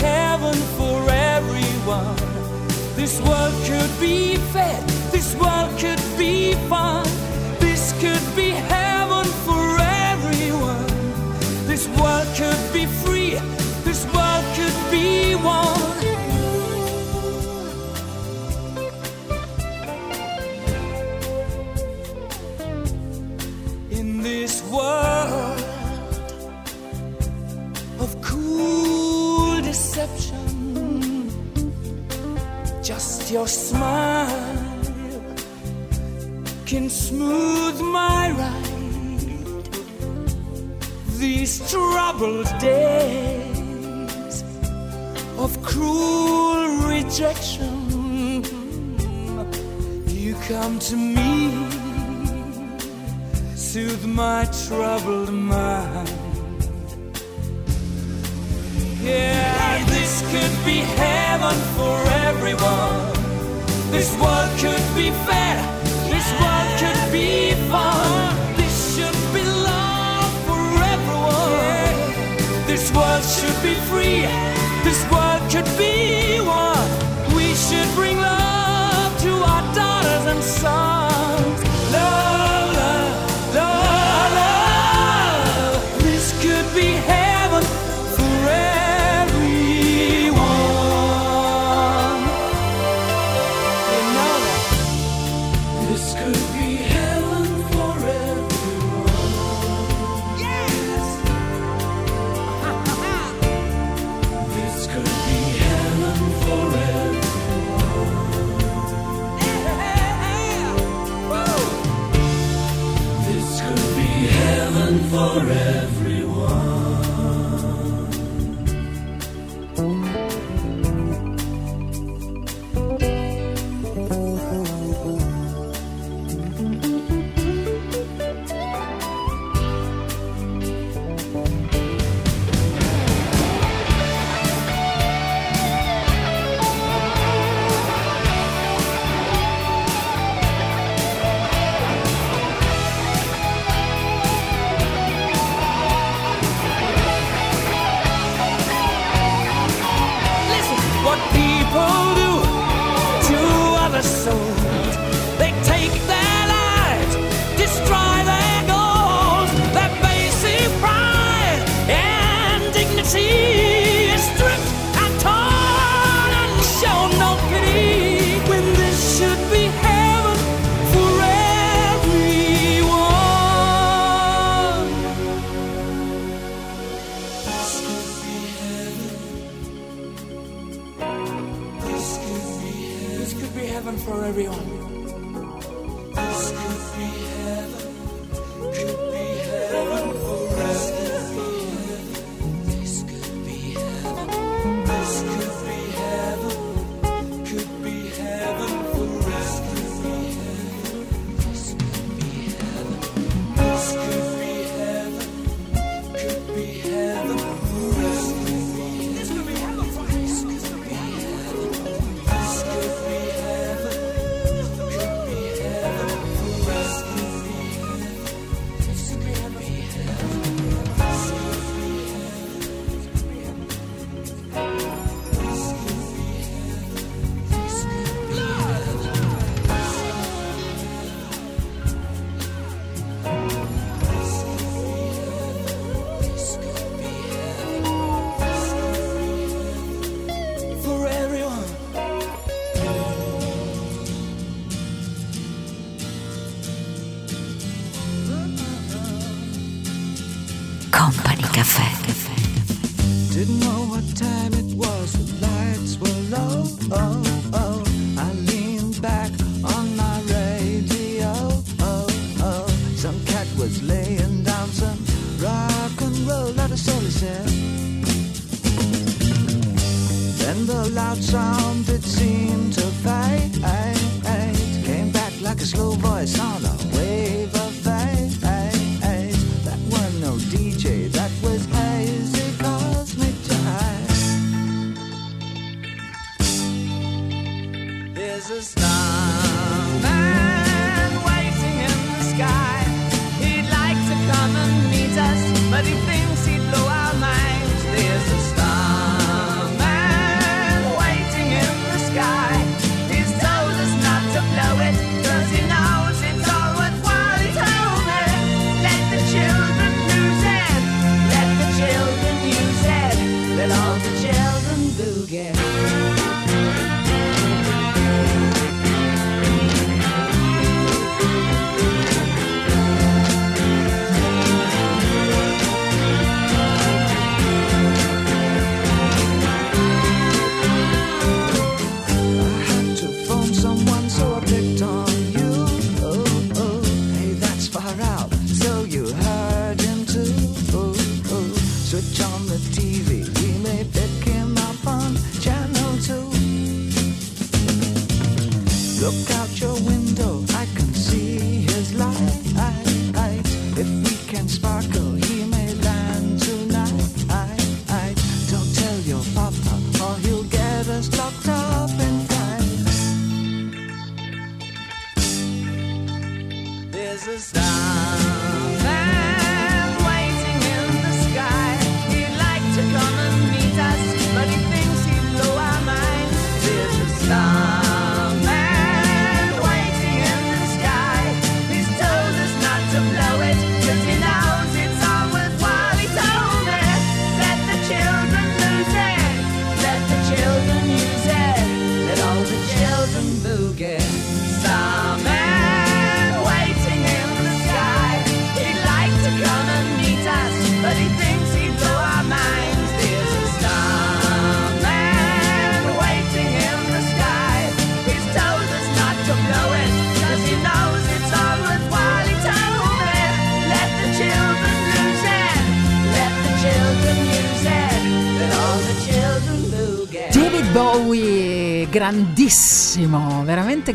Heaven for everyone. This world could be fed. This world could be fun. This could be heaven for everyone. This world could be free. This world could be one. Your smile can smooth my ride. These troubled days of cruel rejection. You come to me soothe my troubled mind. Yeah, this could be heaven for everyone. This world could be fair. This world could be fun. This should be love for everyone. This world should be free. This world could be one. We should bring love to our daughters and sons.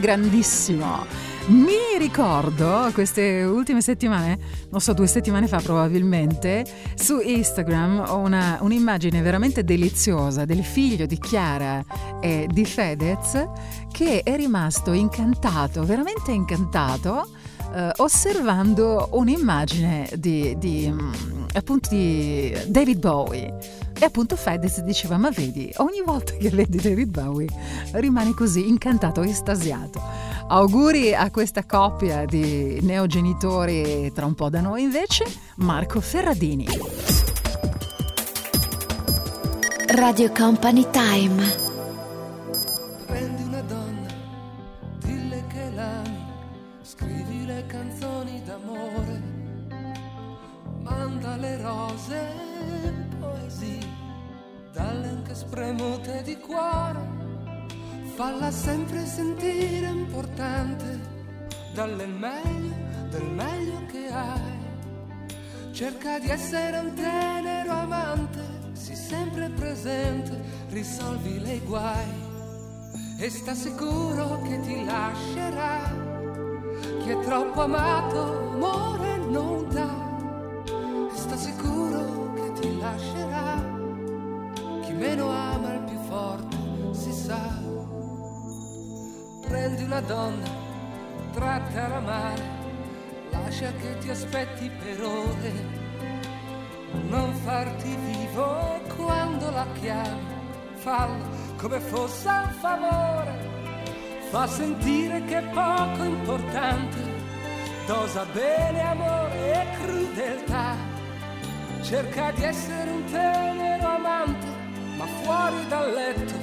grandissimo. Mi ricordo queste ultime settimane, non so, due settimane fa probabilmente, su Instagram ho una, un'immagine veramente deliziosa del figlio di Chiara e di Fedez che è rimasto incantato, veramente incantato, eh, osservando un'immagine di, di mm, appunto di David Bowie e appunto Fedez diceva, ma vedi, ogni volta che vedi David Bowie rimane così incantato, estasiato. Auguri a questa coppia di neogenitori tra un po' da noi invece, Marco Ferradini. Radio Company Time. spremute di cuore, falla sempre sentire importante, dalle meglio del meglio che hai. Cerca di essere un tenero amante, sii sempre presente, risolvi le guai e sta sicuro che ti lascerà. Chi è troppo amato amore non dà, e sta sicuro che ti lascerà. Meno ama il più forte, si sa. Prendi una donna, trattala male, lascia che ti aspetti per ore. Non farti vivo quando la chiami, fallo come fosse un favore. Fa sentire che è poco importante, dosa bene amore e crudeltà. Cerca di essere un tenero amante, ma fuori dal letto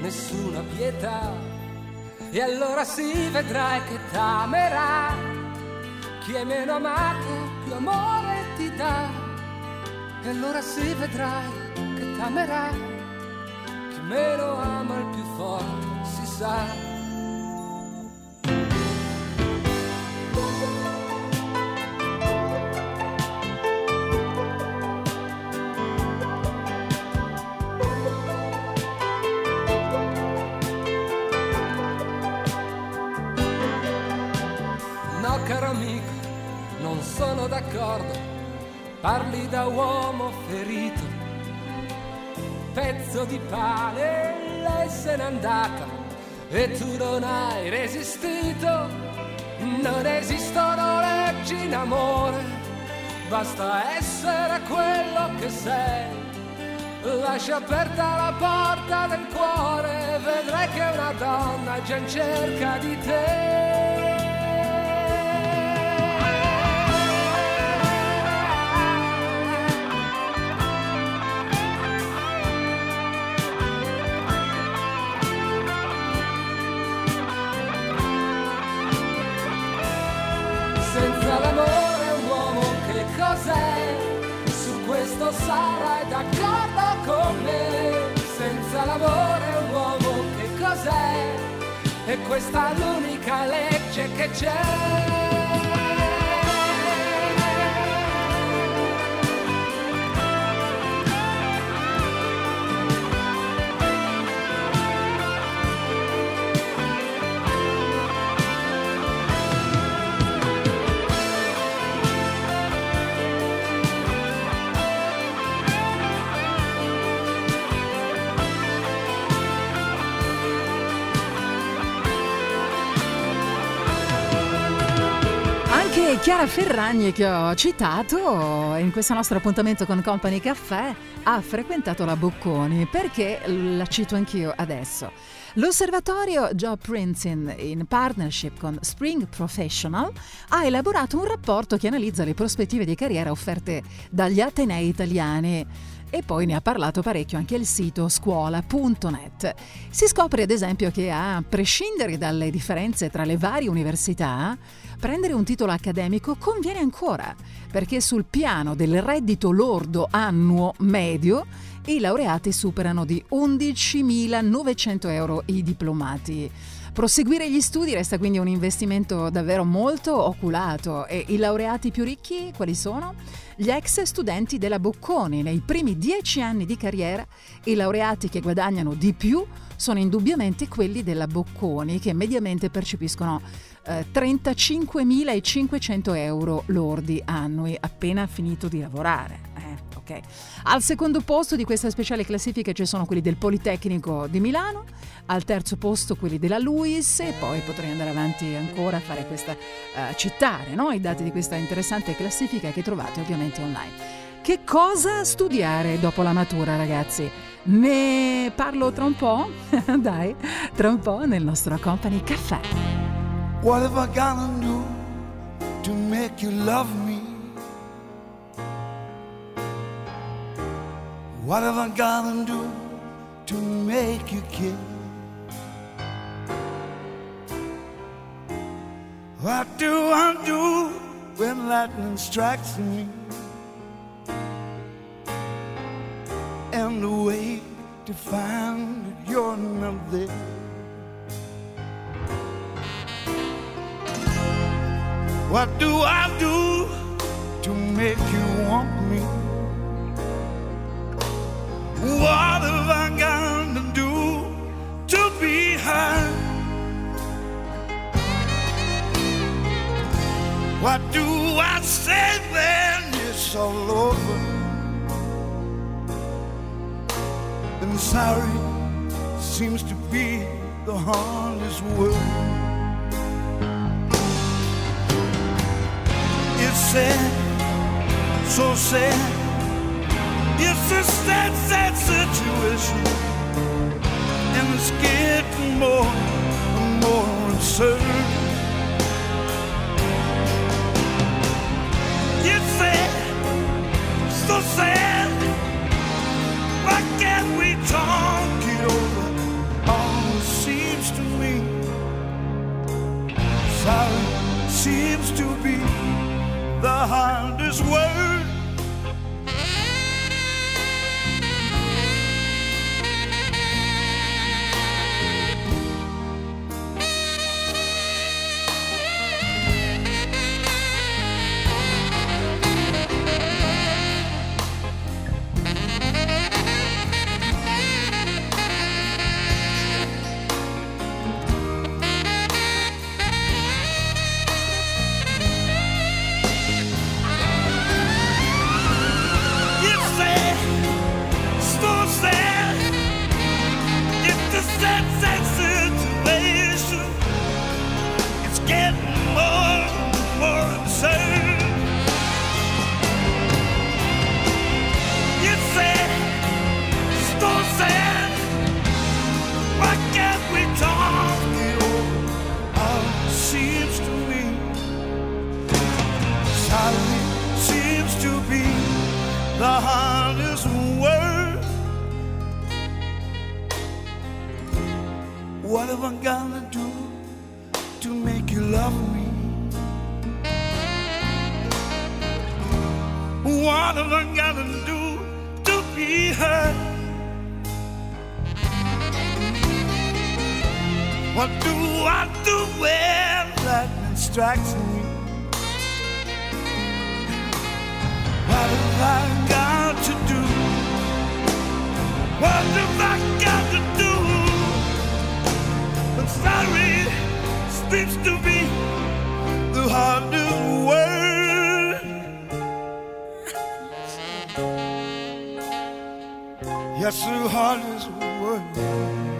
nessuna pietà. E allora si vedrai che t'amerà. Chi è meno amato, più amore ti dà. E allora si vedrai che t'amerà. Chi meno ama il più forte, si sa. Sono d'accordo. Parli da uomo ferito. Pezzo di pane, lei se n'è andata e tu non hai resistito. Non esistono leggi in amore, basta essere quello che sei. Lascia aperta la porta del cuore, vedrai che una donna già in cerca di te. Sarai d'accordo con me. Senza l'amore un uomo che cos'è? E questa è l'unica legge che c'è. Chiara Ferragni che ho citato in questo nostro appuntamento con Company Caffè ha frequentato la Bocconi perché la cito anch'io adesso. L'osservatorio Job Printing in partnership con Spring Professional ha elaborato un rapporto che analizza le prospettive di carriera offerte dagli atenei italiani e poi ne ha parlato parecchio anche il sito scuola.net. Si scopre ad esempio che a prescindere dalle differenze tra le varie università, prendere un titolo accademico conviene ancora, perché sul piano del reddito lordo annuo medio i laureati superano di 11.900 euro i diplomati. Proseguire gli studi resta quindi un investimento davvero molto oculato e i laureati più ricchi quali sono? Gli ex studenti della Bocconi. Nei primi dieci anni di carriera i laureati che guadagnano di più sono indubbiamente quelli della Bocconi che mediamente percepiscono eh, 35.500 euro lordi annui appena finito di lavorare. Eh, ok. Al secondo posto di questa speciale classifica ci sono quelli del Politecnico di Milano, al terzo posto quelli della Luis e poi potrei andare avanti ancora a fare questa eh, citare no? i dati di questa interessante classifica che trovate ovviamente online. Che cosa studiare dopo la matura, ragazzi? Ne parlo tra un po'? [laughs] Dai, tra un po' nel nostro Company Caffè. What have I gotta do to make you love me? What have I gotta do to make you care? What do I do when lightning strikes me? and wait to find that you're not there. What do I do to make you want me? What have I got to do to be heard? What do I say when it's all over? And sorry seems to be the hardest word. It's sad, so sad. It's a sad, sad situation. And it's getting more and more absurd. It's sad, so sad. Can't we talk it over? All seems to me, sorry seems to be the hardest word. through hardest work.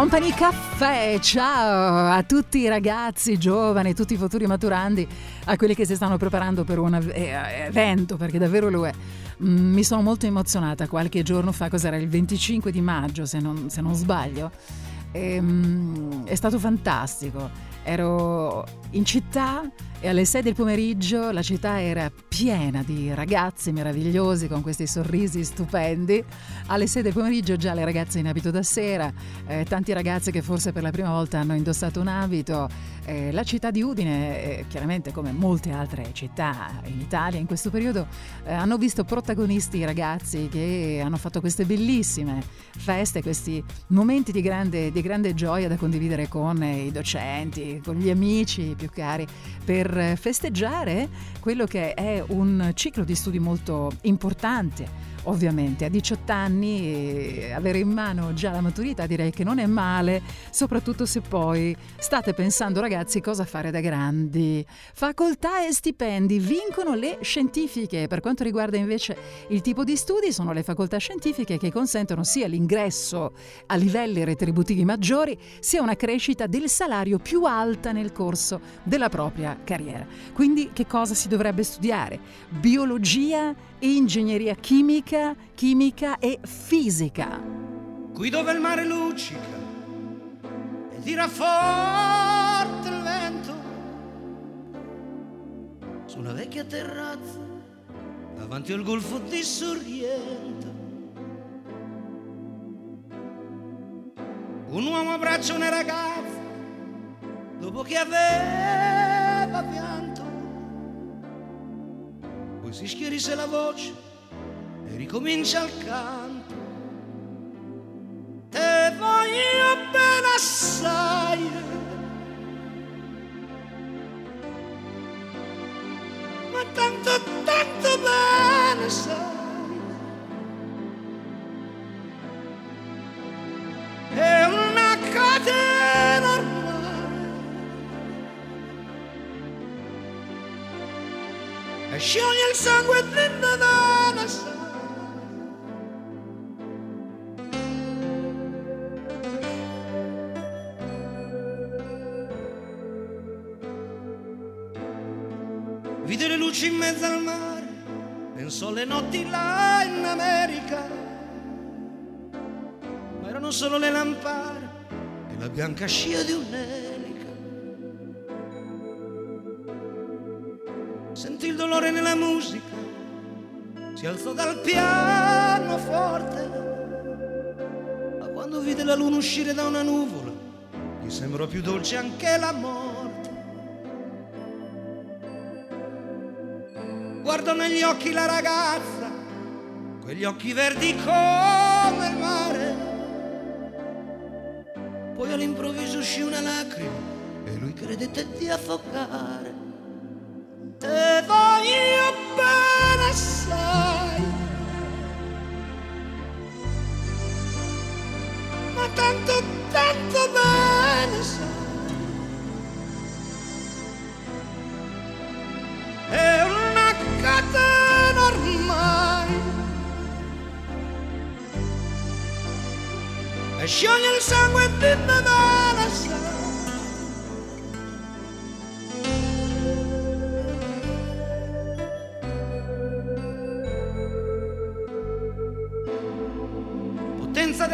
Company Caffè, ciao a tutti i ragazzi giovani, tutti i futuri maturandi, a quelli che si stanno preparando per un eh, evento, perché davvero lo è. Mm, mi sono molto emozionata qualche giorno fa, cos'era il 25 di maggio se non, se non sbaglio. Ehm, è stato fantastico. Ero in città e alle 6 del pomeriggio la città era piena di ragazzi meravigliosi con questi sorrisi stupendi. Alle 6 del pomeriggio già le ragazze in abito da sera, eh, tanti ragazzi che forse per la prima volta hanno indossato un abito. Eh, la città di Udine, eh, chiaramente come molte altre città in Italia in questo periodo, eh, hanno visto protagonisti i ragazzi che hanno fatto queste bellissime feste, questi momenti di grande, di grande gioia da condividere con eh, i docenti, con gli amici più cari, per festeggiare quello che è un ciclo di studi molto importante. Ovviamente a 18 anni eh, avere in mano già la maturità direi che non è male, soprattutto se poi state pensando ragazzi cosa fare da grandi. Facoltà e stipendi vincono le scientifiche. Per quanto riguarda invece il tipo di studi sono le facoltà scientifiche che consentono sia l'ingresso a livelli retributivi maggiori sia una crescita del salario più alta nel corso della propria carriera. Quindi che cosa si dovrebbe studiare? Biologia, ingegneria chimica, chimica e fisica. Qui dove il mare luccica e tira forte il vento su una vecchia terrazza davanti al golfo di Sorrento. Un uomo abbraccia una ragazza dopo che aveva pianto. Poi si schierisse la voce e ricomincia il canto. Te voglio bene assai. Ma tanto, tanto bene sai. Scioglie il sangue dentro da sai. Vide le luci in mezzo al mare, pensò alle notti là in America. Ma erano solo le lampare e la bianca scia di un'elica. Sentì il dolore nella musica, si alzò dal pianoforte. Ma quando vide la luna uscire da una nuvola, gli sembrò più dolce anche la morte. Guardò negli occhi la ragazza, quegli occhi verdi come il mare. Poi all'improvviso uscì una lacrima e lui credette di affogare. Te voglio bene assai, ma tanto, tanto bene sai. È una catena ormai E scioglie il sangue di Nevada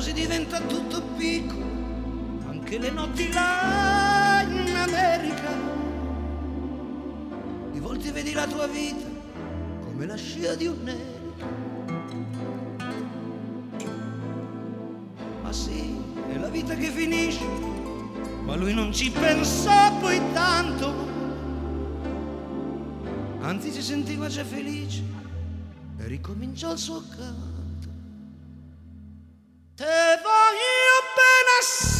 Così diventa tutto piccolo, anche le notti là in America di volte vedi la tua vita come la scia di un'elica. vita che finisce, ma lui non ci pensò poi tanto. Anzi si sentiva già felice e ricominciò il suo canto. Bene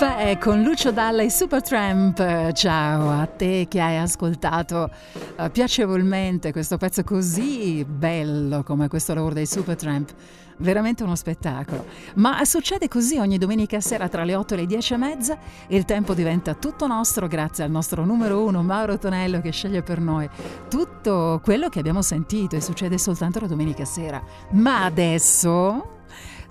Caffè con Lucio Dalla e Supertramp. Ciao a te che hai ascoltato eh, piacevolmente questo pezzo così bello come questo lavoro dei Supertramp. Veramente uno spettacolo. Ma succede così ogni domenica sera tra le 8 e le 10 e mezza. Il tempo diventa tutto nostro grazie al nostro numero uno Mauro Tonello che sceglie per noi tutto quello che abbiamo sentito e succede soltanto la domenica sera. Ma adesso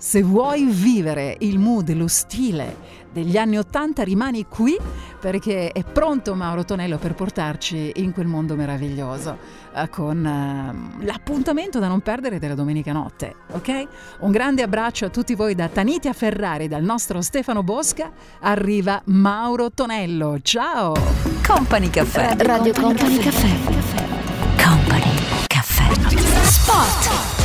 se vuoi vivere il mood, lo stile degli anni Ottanta, rimani qui perché è pronto Mauro Tonello per portarci in quel mondo meraviglioso eh, con eh, l'appuntamento da non perdere della domenica notte, ok? Un grande abbraccio a tutti voi da Tanitia Ferrari, dal nostro Stefano Bosca, arriva Mauro Tonello. Ciao! Company Caffè. Radio Company Caffè. Company Caffè. Spot.